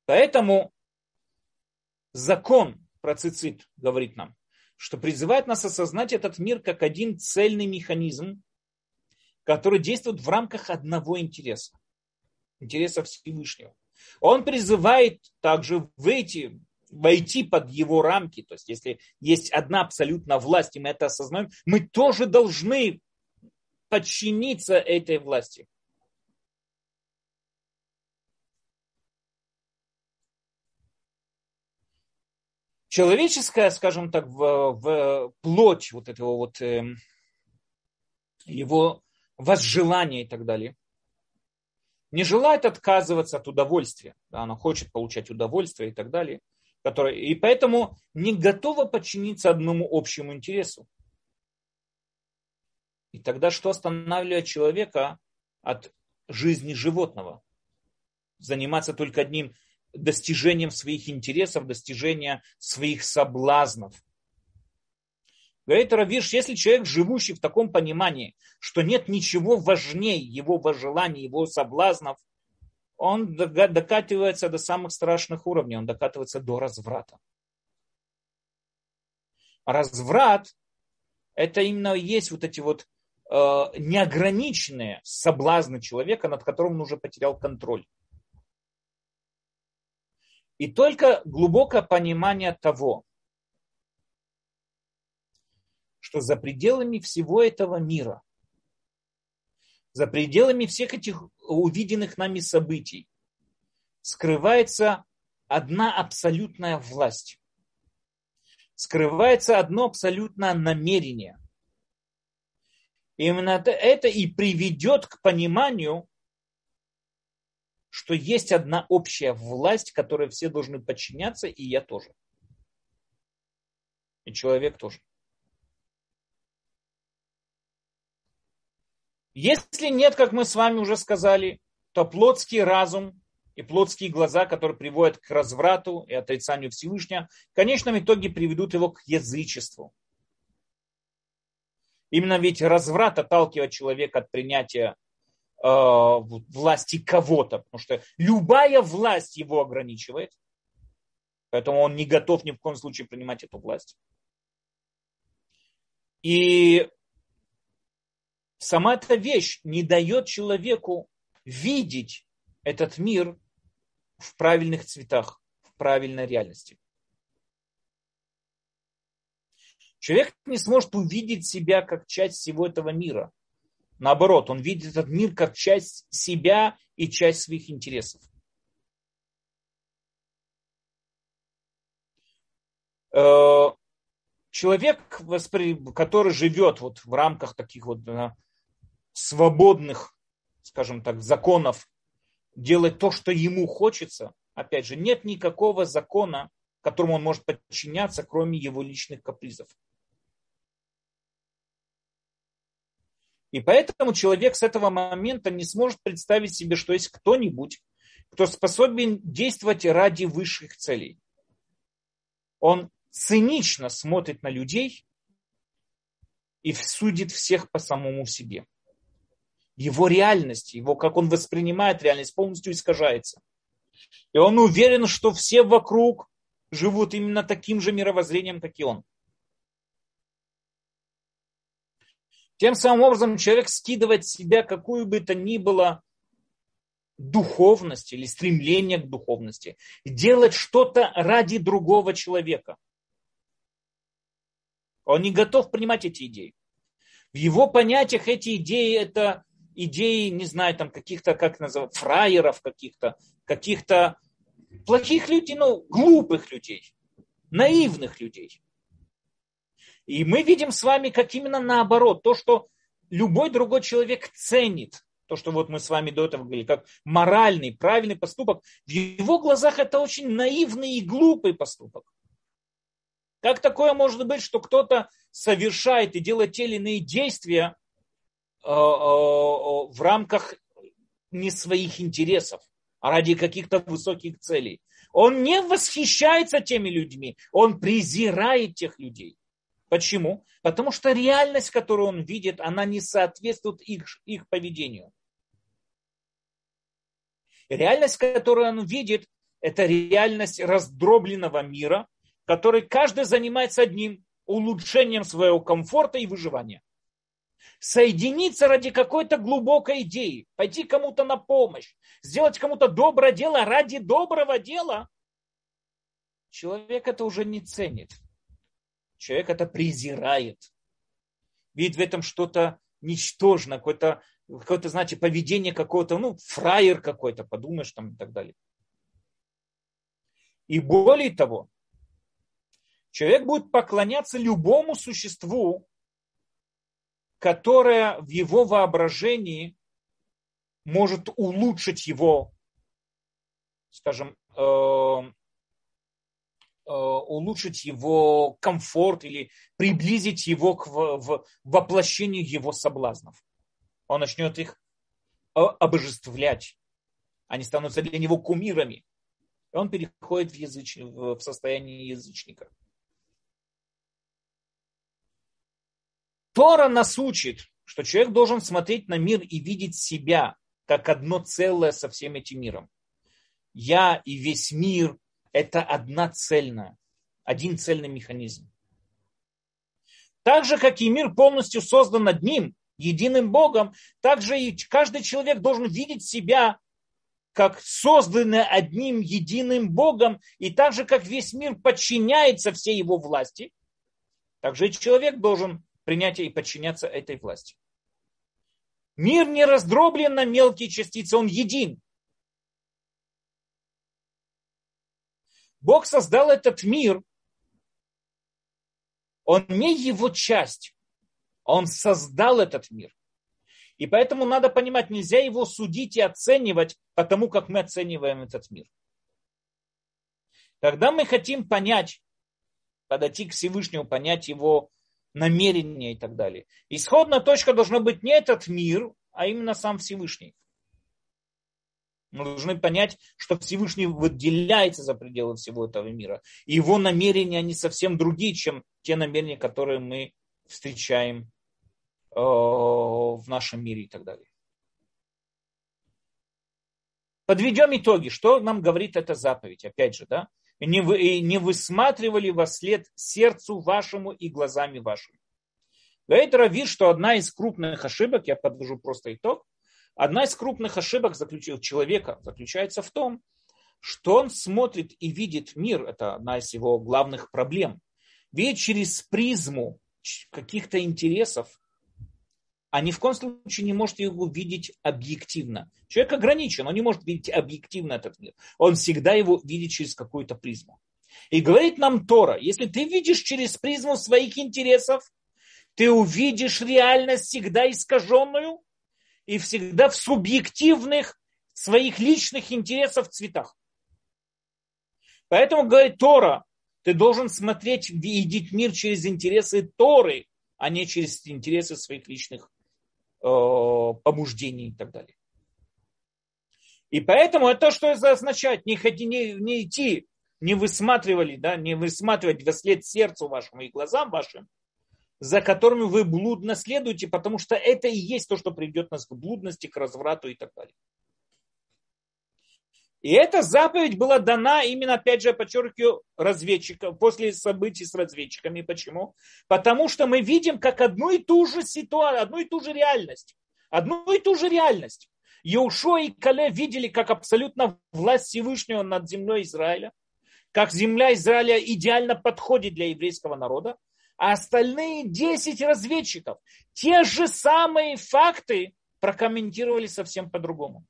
Поэтому закон про цицит говорит нам, что призывает нас осознать этот мир как один цельный механизм, который действует в рамках одного интереса, интереса Всевышнего. Он призывает также выйти, войти под его рамки. То есть, если есть одна абсолютная власть, и мы это осознаем, мы тоже должны подчиниться этой власти. Человеческая, скажем так, в, в плоть вот этого вот э, его возжелания и так далее, не желает отказываться от удовольствия. Да, она хочет получать удовольствие и так далее. Которое, и поэтому не готова подчиниться одному общему интересу. И тогда что останавливает человека от жизни животного? Заниматься только одним достижением своих интересов, достижением своих соблазнов. Говорит Равиш, если человек, живущий в таком понимании, что нет ничего важнее его вожеланий, его соблазнов, он докатывается до самых страшных уровней, он докатывается до разврата. Разврат – это именно есть вот эти вот неограниченные соблазны человека, над которым он уже потерял контроль. И только глубокое понимание того, что за пределами всего этого мира, за пределами всех этих увиденных нами событий, скрывается одна абсолютная власть, скрывается одно абсолютное намерение. Именно это и приведет к пониманию, что есть одна общая власть, которой все должны подчиняться, и я тоже. И человек тоже. Если нет, как мы с вами уже сказали, то плотский разум и плотские глаза, которые приводят к разврату и отрицанию Всевышнего, в конечном итоге приведут его к язычеству. Именно ведь разврат отталкивает человека от принятия э, власти кого-то, потому что любая власть его ограничивает, поэтому он не готов ни в коем случае принимать эту власть. И сама эта вещь не дает человеку видеть этот мир в правильных цветах, в правильной реальности. Человек не сможет увидеть себя как часть всего этого мира. Наоборот, он видит этот мир как часть себя и часть своих интересов. Э, человек, который живет вот в рамках таких вот свободных, скажем так, законов, делать то, что ему хочется, опять же, нет никакого закона, которому он может подчиняться, кроме его личных капризов. И поэтому человек с этого момента не сможет представить себе, что есть кто-нибудь, кто способен действовать ради высших целей. Он цинично смотрит на людей и судит всех по самому себе его реальность, его, как он воспринимает реальность, полностью искажается. И он уверен, что все вокруг живут именно таким же мировоззрением, как и он. Тем самым образом человек скидывает с себя какую бы то ни было духовность или стремление к духовности, делать что-то ради другого человека. Он не готов принимать эти идеи. В его понятиях эти идеи это идеи, не знаю, там каких-то, как называть, фраеров каких-то, каких-то плохих людей, ну, глупых людей, наивных людей. И мы видим с вами, как именно наоборот, то, что любой другой человек ценит, то, что вот мы с вами до этого говорили, как моральный, правильный поступок, в его глазах это очень наивный и глупый поступок. Как такое может быть, что кто-то совершает и делает те или иные действия, Э, э, в рамках не своих интересов, а ради каких-то высоких целей. Он не восхищается теми людьми, он презирает тех людей. Почему? Потому что реальность, которую он видит, она не соответствует их, их поведению. Реальность, которую он видит, это реальность раздробленного мира, который каждый занимается одним улучшением своего комфорта и выживания соединиться ради какой-то глубокой идеи, пойти кому-то на помощь, сделать кому-то доброе дело ради доброго дела, человек это уже не ценит. Человек это презирает. Видит в этом что-то ничтожное, какое-то, какое-то, знаете, поведение какого-то, ну, фраер какой-то, подумаешь там и так далее. И более того, человек будет поклоняться любому существу, которая в его воображении может улучшить его, скажем, э, э, улучшить его комфорт или приблизить его к воплощению его соблазнов. Он начнет их э, обожествлять. Они становятся для него кумирами. И он переходит в, языч... в состояние язычника. Тора нас учит, что человек должен смотреть на мир и видеть себя как одно целое со всем этим миром. Я и весь мир – это одна цельная, один цельный механизм. Так же, как и мир полностью создан одним, единым Богом, так же и каждый человек должен видеть себя как созданное одним единым Богом, и так же, как весь мир подчиняется всей его власти, так же и человек должен принятия и подчиняться этой власти. Мир не раздроблен на мелкие частицы, он един. Бог создал этот мир Он не его часть. Он создал этот мир. И поэтому надо понимать, нельзя его судить и оценивать по тому, как мы оцениваем этот мир. Когда мы хотим понять, подойти к Всевышнему, понять его намерения и так далее. Исходная точка должна быть не этот мир, а именно сам Всевышний. Мы должны понять, что Всевышний выделяется за пределы всего этого мира. И его намерения, они совсем другие, чем те намерения, которые мы встречаем э, в нашем мире и так далее. Подведем итоги. Что нам говорит эта заповедь? Опять же, да? Не, вы, не высматривали во след сердцу вашему и глазами вашими. Говорит Рави, что одна из крупных ошибок, я подвожу просто итог, Одна из крупных ошибок человека заключается в том, что он смотрит и видит мир, это одна из его главных проблем, видит через призму каких-то интересов, а ни в коем случае не может его видеть объективно. Человек ограничен, он не может видеть объективно этот мир. Он всегда его видит через какую-то призму. И говорит нам Тора, если ты видишь через призму своих интересов, ты увидишь реальность всегда искаженную, и всегда в субъективных своих личных интересах цветах. Поэтому, говорит Тора, ты должен смотреть, видеть мир через интересы Торы, а не через интересы своих личных э, побуждений и так далее. И поэтому это что это означает? Не, не, не идти, не высматривали, да, не высматривать во след сердцу вашему и глазам вашим, за которыми вы блудно следуете, потому что это и есть то, что приведет нас к блудности, к разврату и так далее. И эта заповедь была дана именно, опять же, я подчеркиваю, разведчикам, после событий с разведчиками. Почему? Потому что мы видим как одну и ту же ситуацию, одну и ту же реальность. Одну и ту же реальность. Еушо и Кале видели, как абсолютно власть Всевышнего над землей Израиля, как земля Израиля идеально подходит для еврейского народа, а остальные 10 разведчиков те же самые факты прокомментировали совсем по-другому.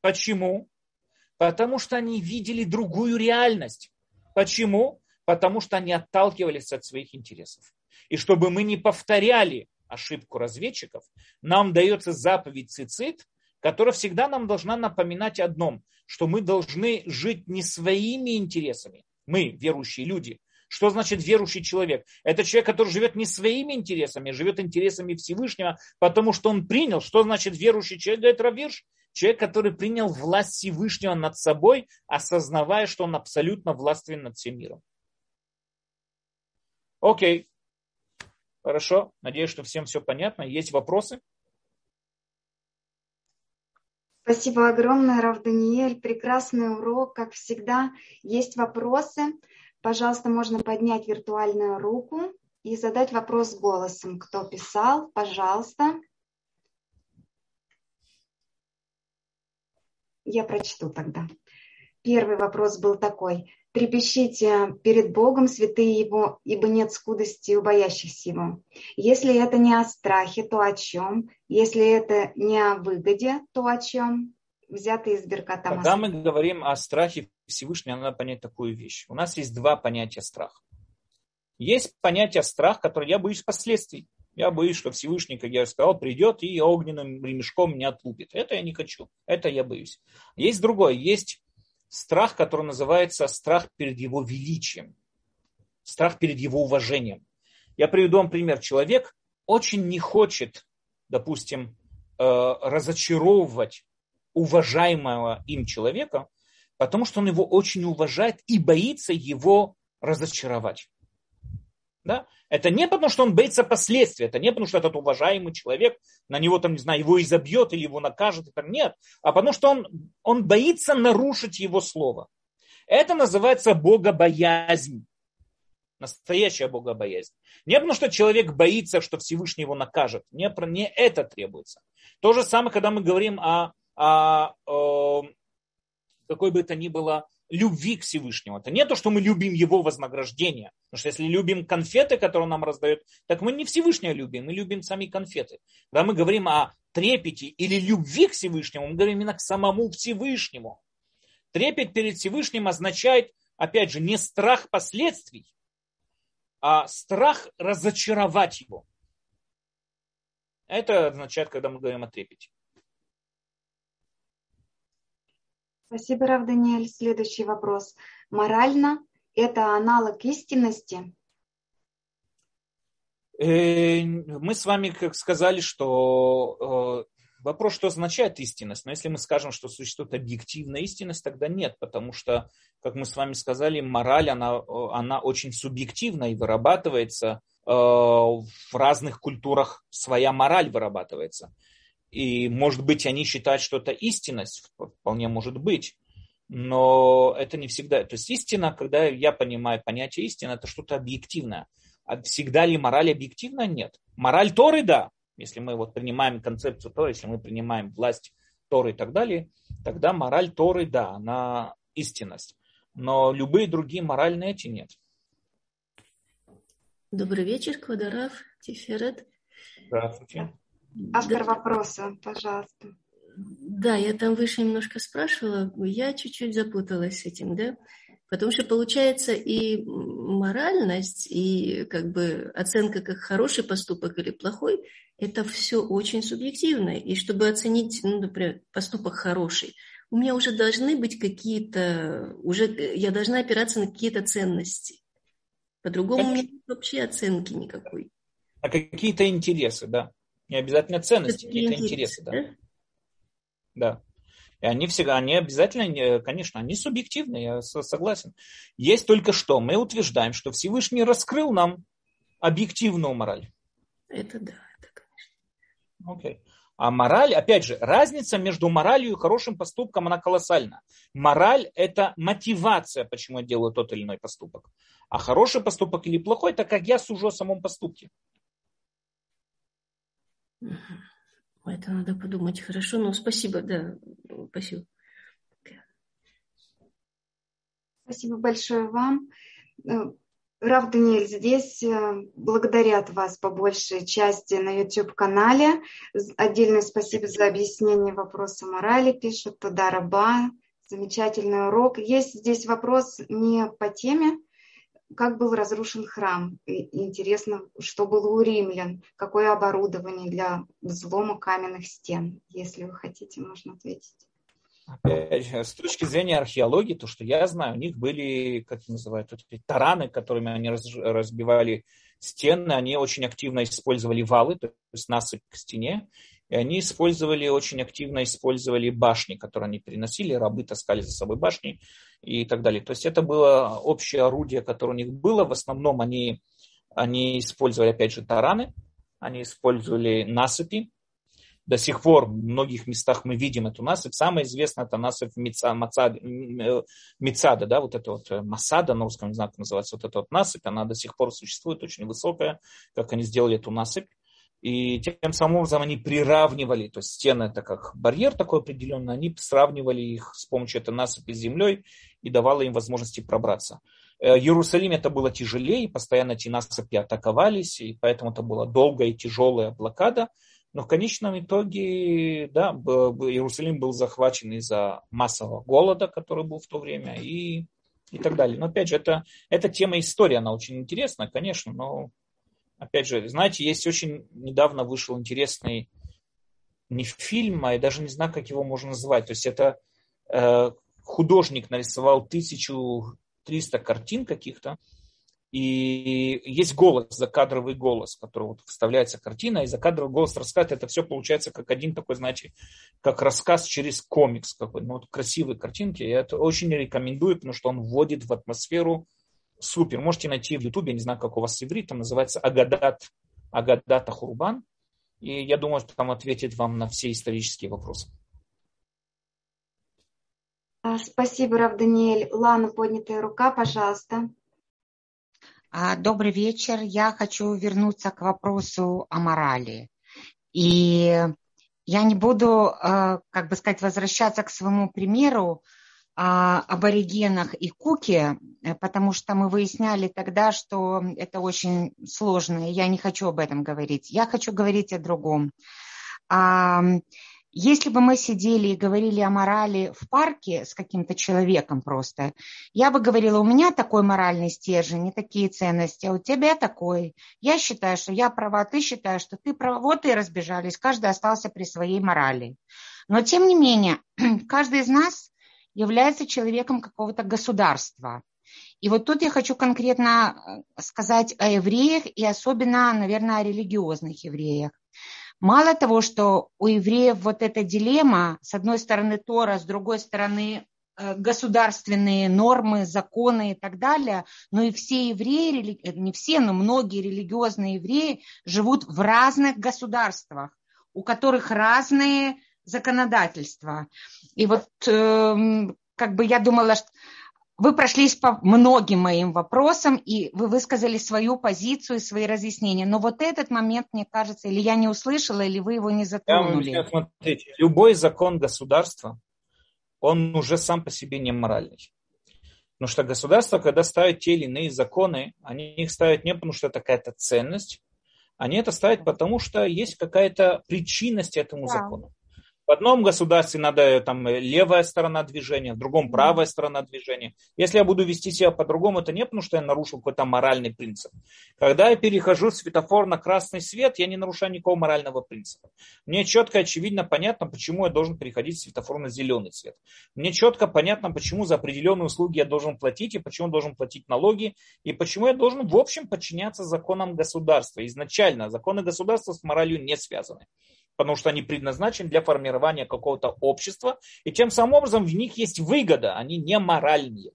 Почему? Потому что они видели другую реальность. Почему? Потому что они отталкивались от своих интересов. И чтобы мы не повторяли ошибку разведчиков, нам дается заповедь цицит, которая всегда нам должна напоминать одном, что мы должны жить не своими интересами, мы, верующие люди, что значит верующий человек? Это человек, который живет не своими интересами, а живет интересами Всевышнего, потому что он принял. Что значит верующий человек? Говорит Равирш. Человек, который принял власть Всевышнего над собой, осознавая, что он абсолютно властвен над всем миром. Окей. Хорошо. Надеюсь, что всем все понятно. Есть вопросы? Спасибо огромное, Рав Даниэль. Прекрасный урок, как всегда. Есть вопросы. Пожалуйста, можно поднять виртуальную руку и задать вопрос голосом. Кто писал, пожалуйста. Я прочту тогда. Первый вопрос был такой. Трепещите перед Богом, святые Его, ибо нет скудости у боящихся Его. Если это не о страхе, то о чем? Если это не о выгоде, то о чем? Взятые из Берката Когда мы говорим о страхе Всевышнего, надо понять такую вещь. У нас есть два понятия страха. Есть понятие страх, которое я боюсь последствий. Я боюсь, что Всевышний, как я сказал, придет и огненным ремешком меня отлупит. Это я не хочу. Это я боюсь. Есть другое. Есть страх, который называется страх перед его величием. Страх перед его уважением. Я приведу вам пример. Человек очень не хочет, допустим, э, разочаровывать уважаемого им человека, потому что он его очень уважает и боится его разочаровать. Да? Это не потому, что он боится последствий, это не потому, что этот уважаемый человек на него, там, не знаю, его изобьет или его накажет. Это нет. А потому что он, он боится нарушить его слово. Это называется богобоязнь. Настоящая богобоязнь. Не потому, что человек боится, что Всевышний его накажет. Не, не это требуется. То же самое, когда мы говорим о, о, о какой бы это ни было любви к Всевышнему. Это не то, что мы любим его вознаграждение. Потому что если любим конфеты, которые он нам раздает, так мы не Всевышнего любим, мы любим сами конфеты. Когда мы говорим о трепете или любви к Всевышнему, мы говорим именно к самому Всевышнему. Трепет перед Всевышним означает, опять же, не страх последствий, а страх разочаровать его. Это означает, когда мы говорим о трепете. Спасибо, Рав Даниэль. Следующий вопрос. Морально это аналог истинности? Э, мы с вами как сказали, что э, вопрос, что означает истинность. Но если мы скажем, что существует объективная истинность, тогда нет, потому что, как мы с вами сказали, мораль, она, она очень субъективна и вырабатывается э, в разных культурах своя мораль вырабатывается. И, может быть, они считают, что это истинность, вполне может быть, но это не всегда. То есть истина, когда я понимаю понятие истины, это что-то объективное. А всегда ли мораль объективна? Нет. Мораль Торы, да. Если мы вот принимаем концепцию Торы, если мы принимаем власть Торы и так далее, тогда мораль Торы, да, она истинность. Но любые другие моральные эти нет. Добрый вечер, Квадарав, Тиферет. Здравствуйте. Автор да. вопроса, пожалуйста. Да, я там выше немножко спрашивала, я чуть-чуть запуталась с этим, да? Потому что получается и моральность, и как бы оценка как хороший поступок или плохой, это все очень субъективно. И чтобы оценить, ну, например, поступок хороший, у меня уже должны быть какие-то, уже я должна опираться на какие-то ценности. По-другому у меня нет вообще оценки никакой. А какие-то интересы, да. Не обязательно ценности, какие-то интересы, да. Да. И они всегда, они обязательно, конечно, они субъективны, я согласен. Есть только что, мы утверждаем, что Всевышний раскрыл нам объективную мораль. Это да, это конечно. Окей. Okay. А мораль, опять же, разница между моралью и хорошим поступком, она колоссальна. Мораль – это мотивация, почему я делаю тот или иной поступок. А хороший поступок или плохой – это как я сужу о самом поступке. Это надо подумать хорошо. Ну, спасибо, да, спасибо. Спасибо большое вам. Э, Рав Даниэль, здесь э, благодарят вас по большей части на YouTube-канале. Отдельное спасибо за объяснение вопроса морали, пишут Туда Раба. Замечательный урок. Есть здесь вопрос не по теме, как был разрушен храм. И интересно, что было у римлян, какое оборудование для взлома каменных стен. Если вы хотите, можно ответить. С точки зрения археологии, то, что я знаю, у них были, как называют, эти тараны, которыми они разбивали стены, они очень активно использовали валы, то есть насыпь к стене, и они использовали, очень активно использовали башни, которые они переносили, рабы таскали за собой башни и так далее. То есть это было общее орудие, которое у них было. В основном они, они использовали, опять же, тараны, они использовали насыпи. До сих пор в многих местах мы видим эту насыпь. Самое известное это насыпь Мицада, Мицада, да, вот это вот э, Масада на русском языке называется, вот эта вот насыпь, она до сих пор существует, очень высокая, как они сделали эту насыпь. И тем самым образом они приравнивали, то есть стены это как барьер такой определенный, они сравнивали их с помощью этой насыпи с землей и давало им возможности пробраться. Э, Иерусалим это было тяжелее, постоянно эти насыпи атаковались, и поэтому это была долгая и тяжелая блокада. Но в конечном итоге, да, Иерусалим был захвачен из-за массового голода, который был в то время, и, и так далее. Но опять же, это, эта тема истории, она очень интересна, конечно, но опять же, знаете, есть очень недавно вышел интересный не фильм, а я даже не знаю, как его можно назвать. То есть это э, художник нарисовал 1300 картин каких-то, и есть голос, закадровый голос, который вот вставляется картина, и закадровый голос рассказывает, это все получается как один такой, знаете, как рассказ через комикс какой ну вот красивые картинки, я это очень рекомендую, потому что он вводит в атмосферу супер. Можете найти в Ютубе, не знаю, как у вас иврит, там называется Агадат, Агадат Ахурбан. И я думаю, что там ответит вам на все исторические вопросы. А, спасибо, Рав Даниэль. Лана, поднятая рука, пожалуйста. А, добрый вечер. Я хочу вернуться к вопросу о морали. И я не буду, а, как бы сказать, возвращаться к своему примеру, аборигенах и куки, э, потому что мы выясняли тогда, что это очень сложно, и я не хочу об этом говорить. Я хочу говорить о другом. Если бы мы сидели и говорили о морали в парке с каким-то человеком просто, я бы говорила, у меня такой моральный стержень, не такие ценности, а у тебя такой. Я считаю, что я права, ты считаешь, что ты права. Вот и разбежались, каждый остался при своей морали. Но тем не менее, каждый из нас является человеком какого-то государства. И вот тут я хочу конкретно э, сказать о евреях и особенно, наверное, о религиозных евреях. Мало того, что у евреев вот эта дилемма, с одной стороны Тора, с другой стороны э, государственные нормы, законы и так далее, но и все евреи, э, не все, но многие религиозные евреи живут в разных государствах, у которых разные законодательства. И вот эм, как бы я думала, что вы прошлись по многим моим вопросам, и вы высказали свою позицию, свои разъяснения. Но вот этот момент, мне кажется, или я не услышала, или вы его не затронули. Я, смотрите, любой закон государства, он уже сам по себе не моральный. Потому что государство, когда ставит те или иные законы, они их ставят не потому, что это какая-то ценность, они это ставят потому, что есть какая-то причинность этому да. закону. В одном государстве надо там левая сторона движения, в другом правая сторона движения. Если я буду вести себя по-другому, это не потому, что я нарушил какой-то моральный принцип. Когда я перехожу светофор на красный свет, я не нарушаю никакого морального принципа. Мне четко, очевидно, понятно, почему я должен переходить светофор на зеленый цвет. Мне четко понятно, почему за определенные услуги я должен платить, и почему я должен платить налоги, и почему я должен, в общем, подчиняться законам государства. Изначально законы государства с моралью не связаны потому что они предназначены для формирования какого-то общества, и тем самым образом в них есть выгода, они не моральные.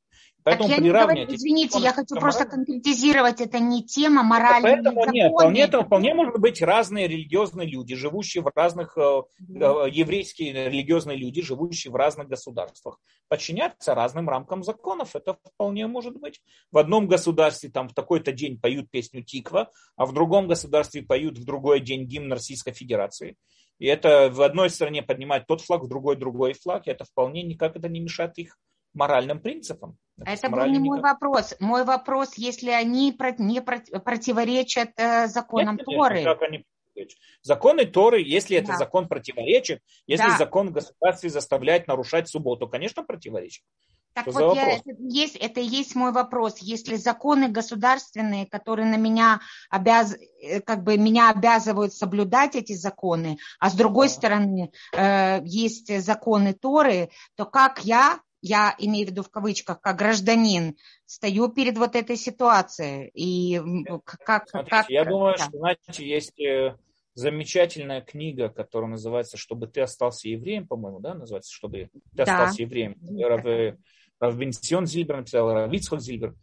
Поэтому так я приравнивать... Говорю, извините, я хочу просто мораль... конкретизировать, это не тема моральная. Поэтому нет, вполне, это вполне может быть разные религиозные люди, живущие в разных, mm еврейские религиозные люди, живущие в разных государствах, подчиняться разным рамкам законов. Это вполне может быть. В одном государстве там в такой-то день поют песню Тиква, а в другом государстве поют в другой день гимн Российской Федерации. И это в одной стране поднимать тот флаг, в другой другой флаг. И это вполне никак это не мешает их моральным принципам. Это, был не мой вопрос. Мой вопрос, если они не противоречат э, законам нет, нет, Торы. Как они Законы Торы, если да. это закон противоречит, если да. закон в государстве заставляет нарушать субботу, конечно, противоречит. Так Что вот я, это, есть, это и есть мой вопрос. Если законы государственные, которые на меня обяз, э, как бы меня обязывают соблюдать эти законы, а с другой да. стороны э, есть законы Торы, то как я я имею в виду в кавычках, как гражданин, стою перед вот этой ситуацией. И как, Смотрите, как, я думаю, да. что, знаете, есть э, замечательная книга, которая называется «Чтобы ты остался евреем», по-моему, да, называется «Чтобы ты да. остался евреем». Рав, Рав Бенсион Зильбер написал, Рав Ицхак Зильбер.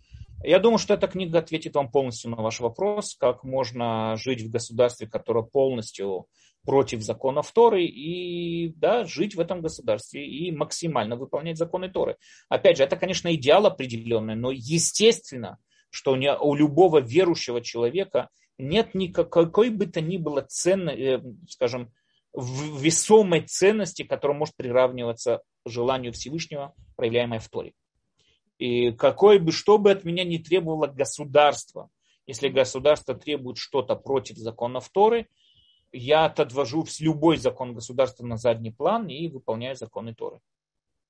Я думаю, что эта книга ответит вам полностью на ваш вопрос, как можно жить в государстве, которое полностью против законов Торы и да, жить в этом государстве и максимально выполнять законы Торы. Опять же, это, конечно, идеал определенный, но естественно, что у любого верующего человека нет никакой бы то ни было ценной, э, скажем, весомой ценности, которая может приравниваться желанию Всевышнего, проявляемой в Торе. И какой бы, что бы от меня не требовало государство, если государство требует что-то против законов Торы – я отвожу любой закон государства на задний план и выполняю законы Торы.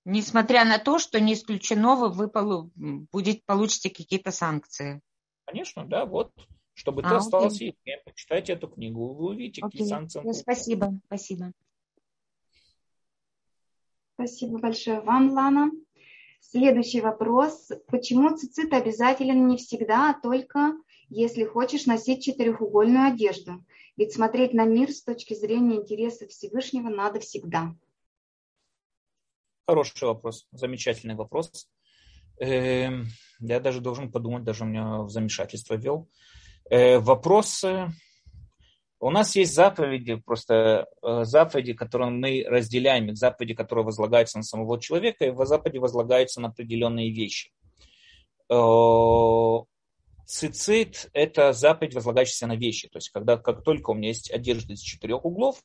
Несмотря на то, что не исключено, вы, полу, будет, получите какие-то санкции. Конечно, да, вот. Чтобы а, ты остался евреем, почитайте эту книгу, вы увидите, окей. какие санкции. Ну, спасибо, спасибо. Спасибо большое вам, Лана. Следующий вопрос. Почему цицит обязателен не всегда, а только если хочешь носить четырехугольную одежду? Ведь смотреть на мир с точки зрения интереса Всевышнего надо всегда. Хороший вопрос, замечательный вопрос. Эм, я даже должен подумать, даже меня в замешательство вел. Э, вопрос. У нас есть заповеди, просто э, заповеди, которые мы разделяем, заповеди, которые возлагаются на самого человека, и в заповеди возлагаются на определенные вещи Цицит – это заповедь, возлагающаяся на вещи. То есть, когда, как только у меня есть одежда из четырех углов,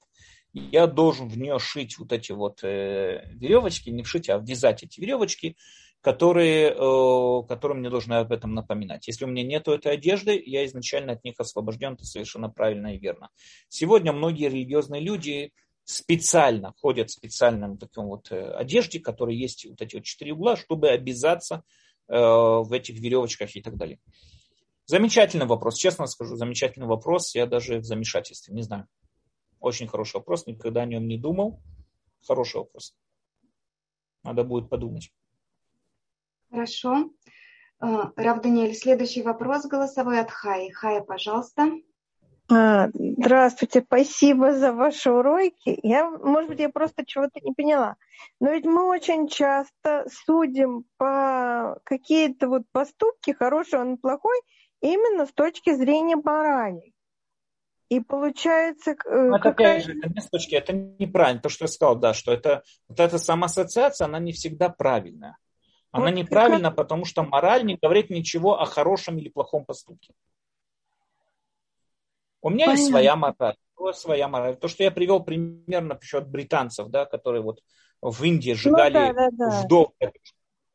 я должен в нее шить вот эти вот э, веревочки, не вшить, а ввязать эти веревочки, которые, э, которые мне должны об этом напоминать. Если у меня нет этой одежды, я изначально от них освобожден, это совершенно правильно и верно. Сегодня многие религиозные люди специально ходят в специальном таком вот э, одежде, которой есть вот эти вот четыре угла, чтобы обязаться э, в этих веревочках и так далее. Замечательный вопрос, честно скажу, замечательный вопрос. Я даже в замешательстве, не знаю. Очень хороший вопрос, никогда о нем не думал. Хороший вопрос. Надо будет подумать. Хорошо. Э, Рав Даниэль, следующий вопрос голосовой от Хаи. Хая, пожалуйста. А, здравствуйте, спасибо за ваши уроки. Я, может быть, я просто чего-то не поняла. Но ведь мы очень часто судим по какие-то вот поступки, хороший он плохой, именно с точки зрения морали. И получается... Ну, это, какая... опять же, это с точки, это неправильно. То, что я сказал, да, что это, вот эта самоассоциация, она не всегда правильная. Она вот неправильна, как... потому что мораль не говорит ничего о хорошем или плохом поступке. У меня Понятно. есть своя мораль. Своя мораль. То, что я привел примерно насчет британцев, да, которые вот в Индии ну сжигали ну, да, да, да. вдов.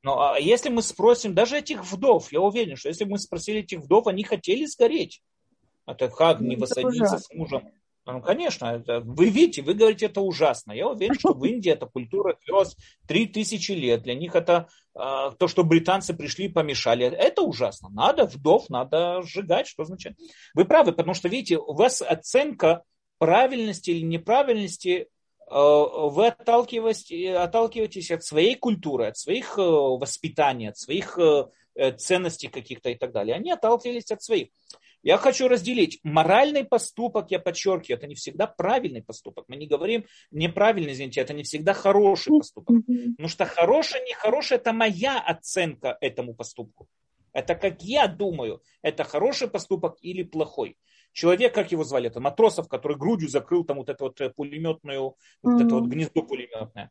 Но а если мы спросим даже этих вдов, я уверен, что если бы мы спросили этих вдов, они хотели сгореть. Это как не воссоединиться с мужем ну, конечно, это, вы видите, вы говорите, это ужасно. Я уверен, что в Индии эта культура длилась 3000 лет. Для них это э, то, что британцы пришли и помешали. Это ужасно. Надо вдов, надо сжигать. Что значит? Вы правы, потому что, видите, у вас оценка правильности или неправильности вы отталкиваетесь, отталкиваетесь от своей культуры, от своих э, воспитаний, от своих э, ценностей каких-то и так далее. Они отталкивались от своих. Я хочу разделить. Моральный поступок, я подчеркиваю, это не всегда правильный поступок. Мы не говорим неправильный, извините, это не всегда хороший поступок. Потому что хороший, нехороший, это моя оценка этому поступку. Это как я думаю, это хороший поступок или плохой. Человек, как его звали, это Матросов, который грудью закрыл там вот эту вот пулеметную, вот это вот гнездо пулеметное.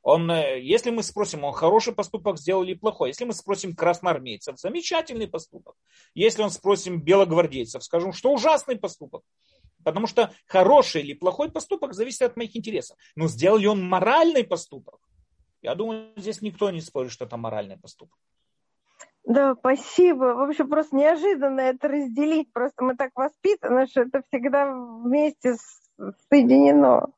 Он, э, если мы спросим, он хороший поступок сделал или плохой, если мы спросим красноармейцев, замечательный поступок. Если он спросим белогвардейцев, скажем, что ужасный поступок. Потому что хороший или плохой поступок зависит от моих интересов. Но сделал ли он моральный поступок? Я думаю, здесь никто не спорит, что это моральный поступок. Да, спасибо. В общем, просто неожиданно это разделить. Просто мы так воспитаны, что это всегда вместе соединено.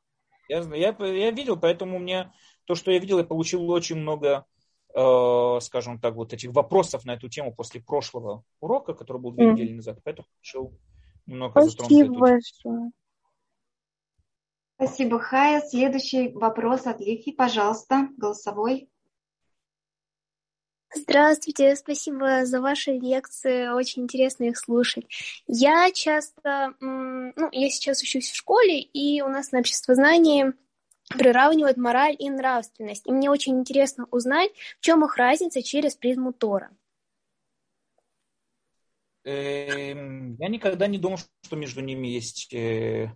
Я, я, я видел, поэтому мне то, что я видел, я получил очень много, э, скажем так, вот этих вопросов на эту тему после прошлого урока, который был две mm. недели назад. Поэтому решил немного Спасибо большое. Спасибо, Хая. Следующий вопрос от Лифи, пожалуйста, голосовой. Здравствуйте, спасибо за ваши лекции, очень интересно их слушать. Я часто, ну, я сейчас учусь в школе, и у нас на обществознании приравнивают мораль и нравственность. И мне очень интересно узнать, в чем их разница через призму Тора. Эм, я никогда не думал, что между ними есть э,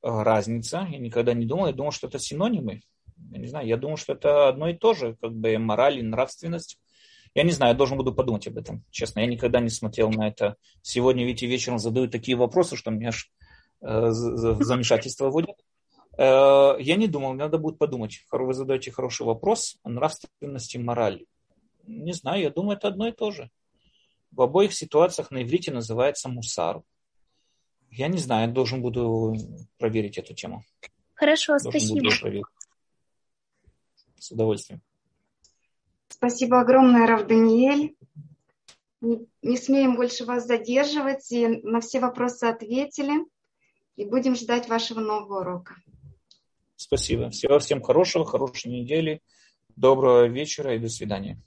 разница. Я никогда не думал. Я думал, что это синонимы. Я не знаю, я думал, что это одно и то же, как бы мораль и нравственность. Я не знаю, я должен буду подумать об этом, честно. Я никогда не смотрел на это. Сегодня, видите, вечером задают такие вопросы, что меня аж э, замешательство вводит. Э, я не думал, надо будет подумать. Вы задаете хороший вопрос о нравственности морали. Не знаю, я думаю, это одно и то же. В обоих ситуациях на иврите называется мусар. Я не знаю, я должен буду проверить эту тему. Хорошо, должен спасибо. С удовольствием. Спасибо огромное, Рав Даниэль. Не, не смеем больше вас задерживать. И на все вопросы ответили. И будем ждать вашего нового урока. Спасибо. Всего всем хорошего, хорошей недели, доброго вечера и до свидания.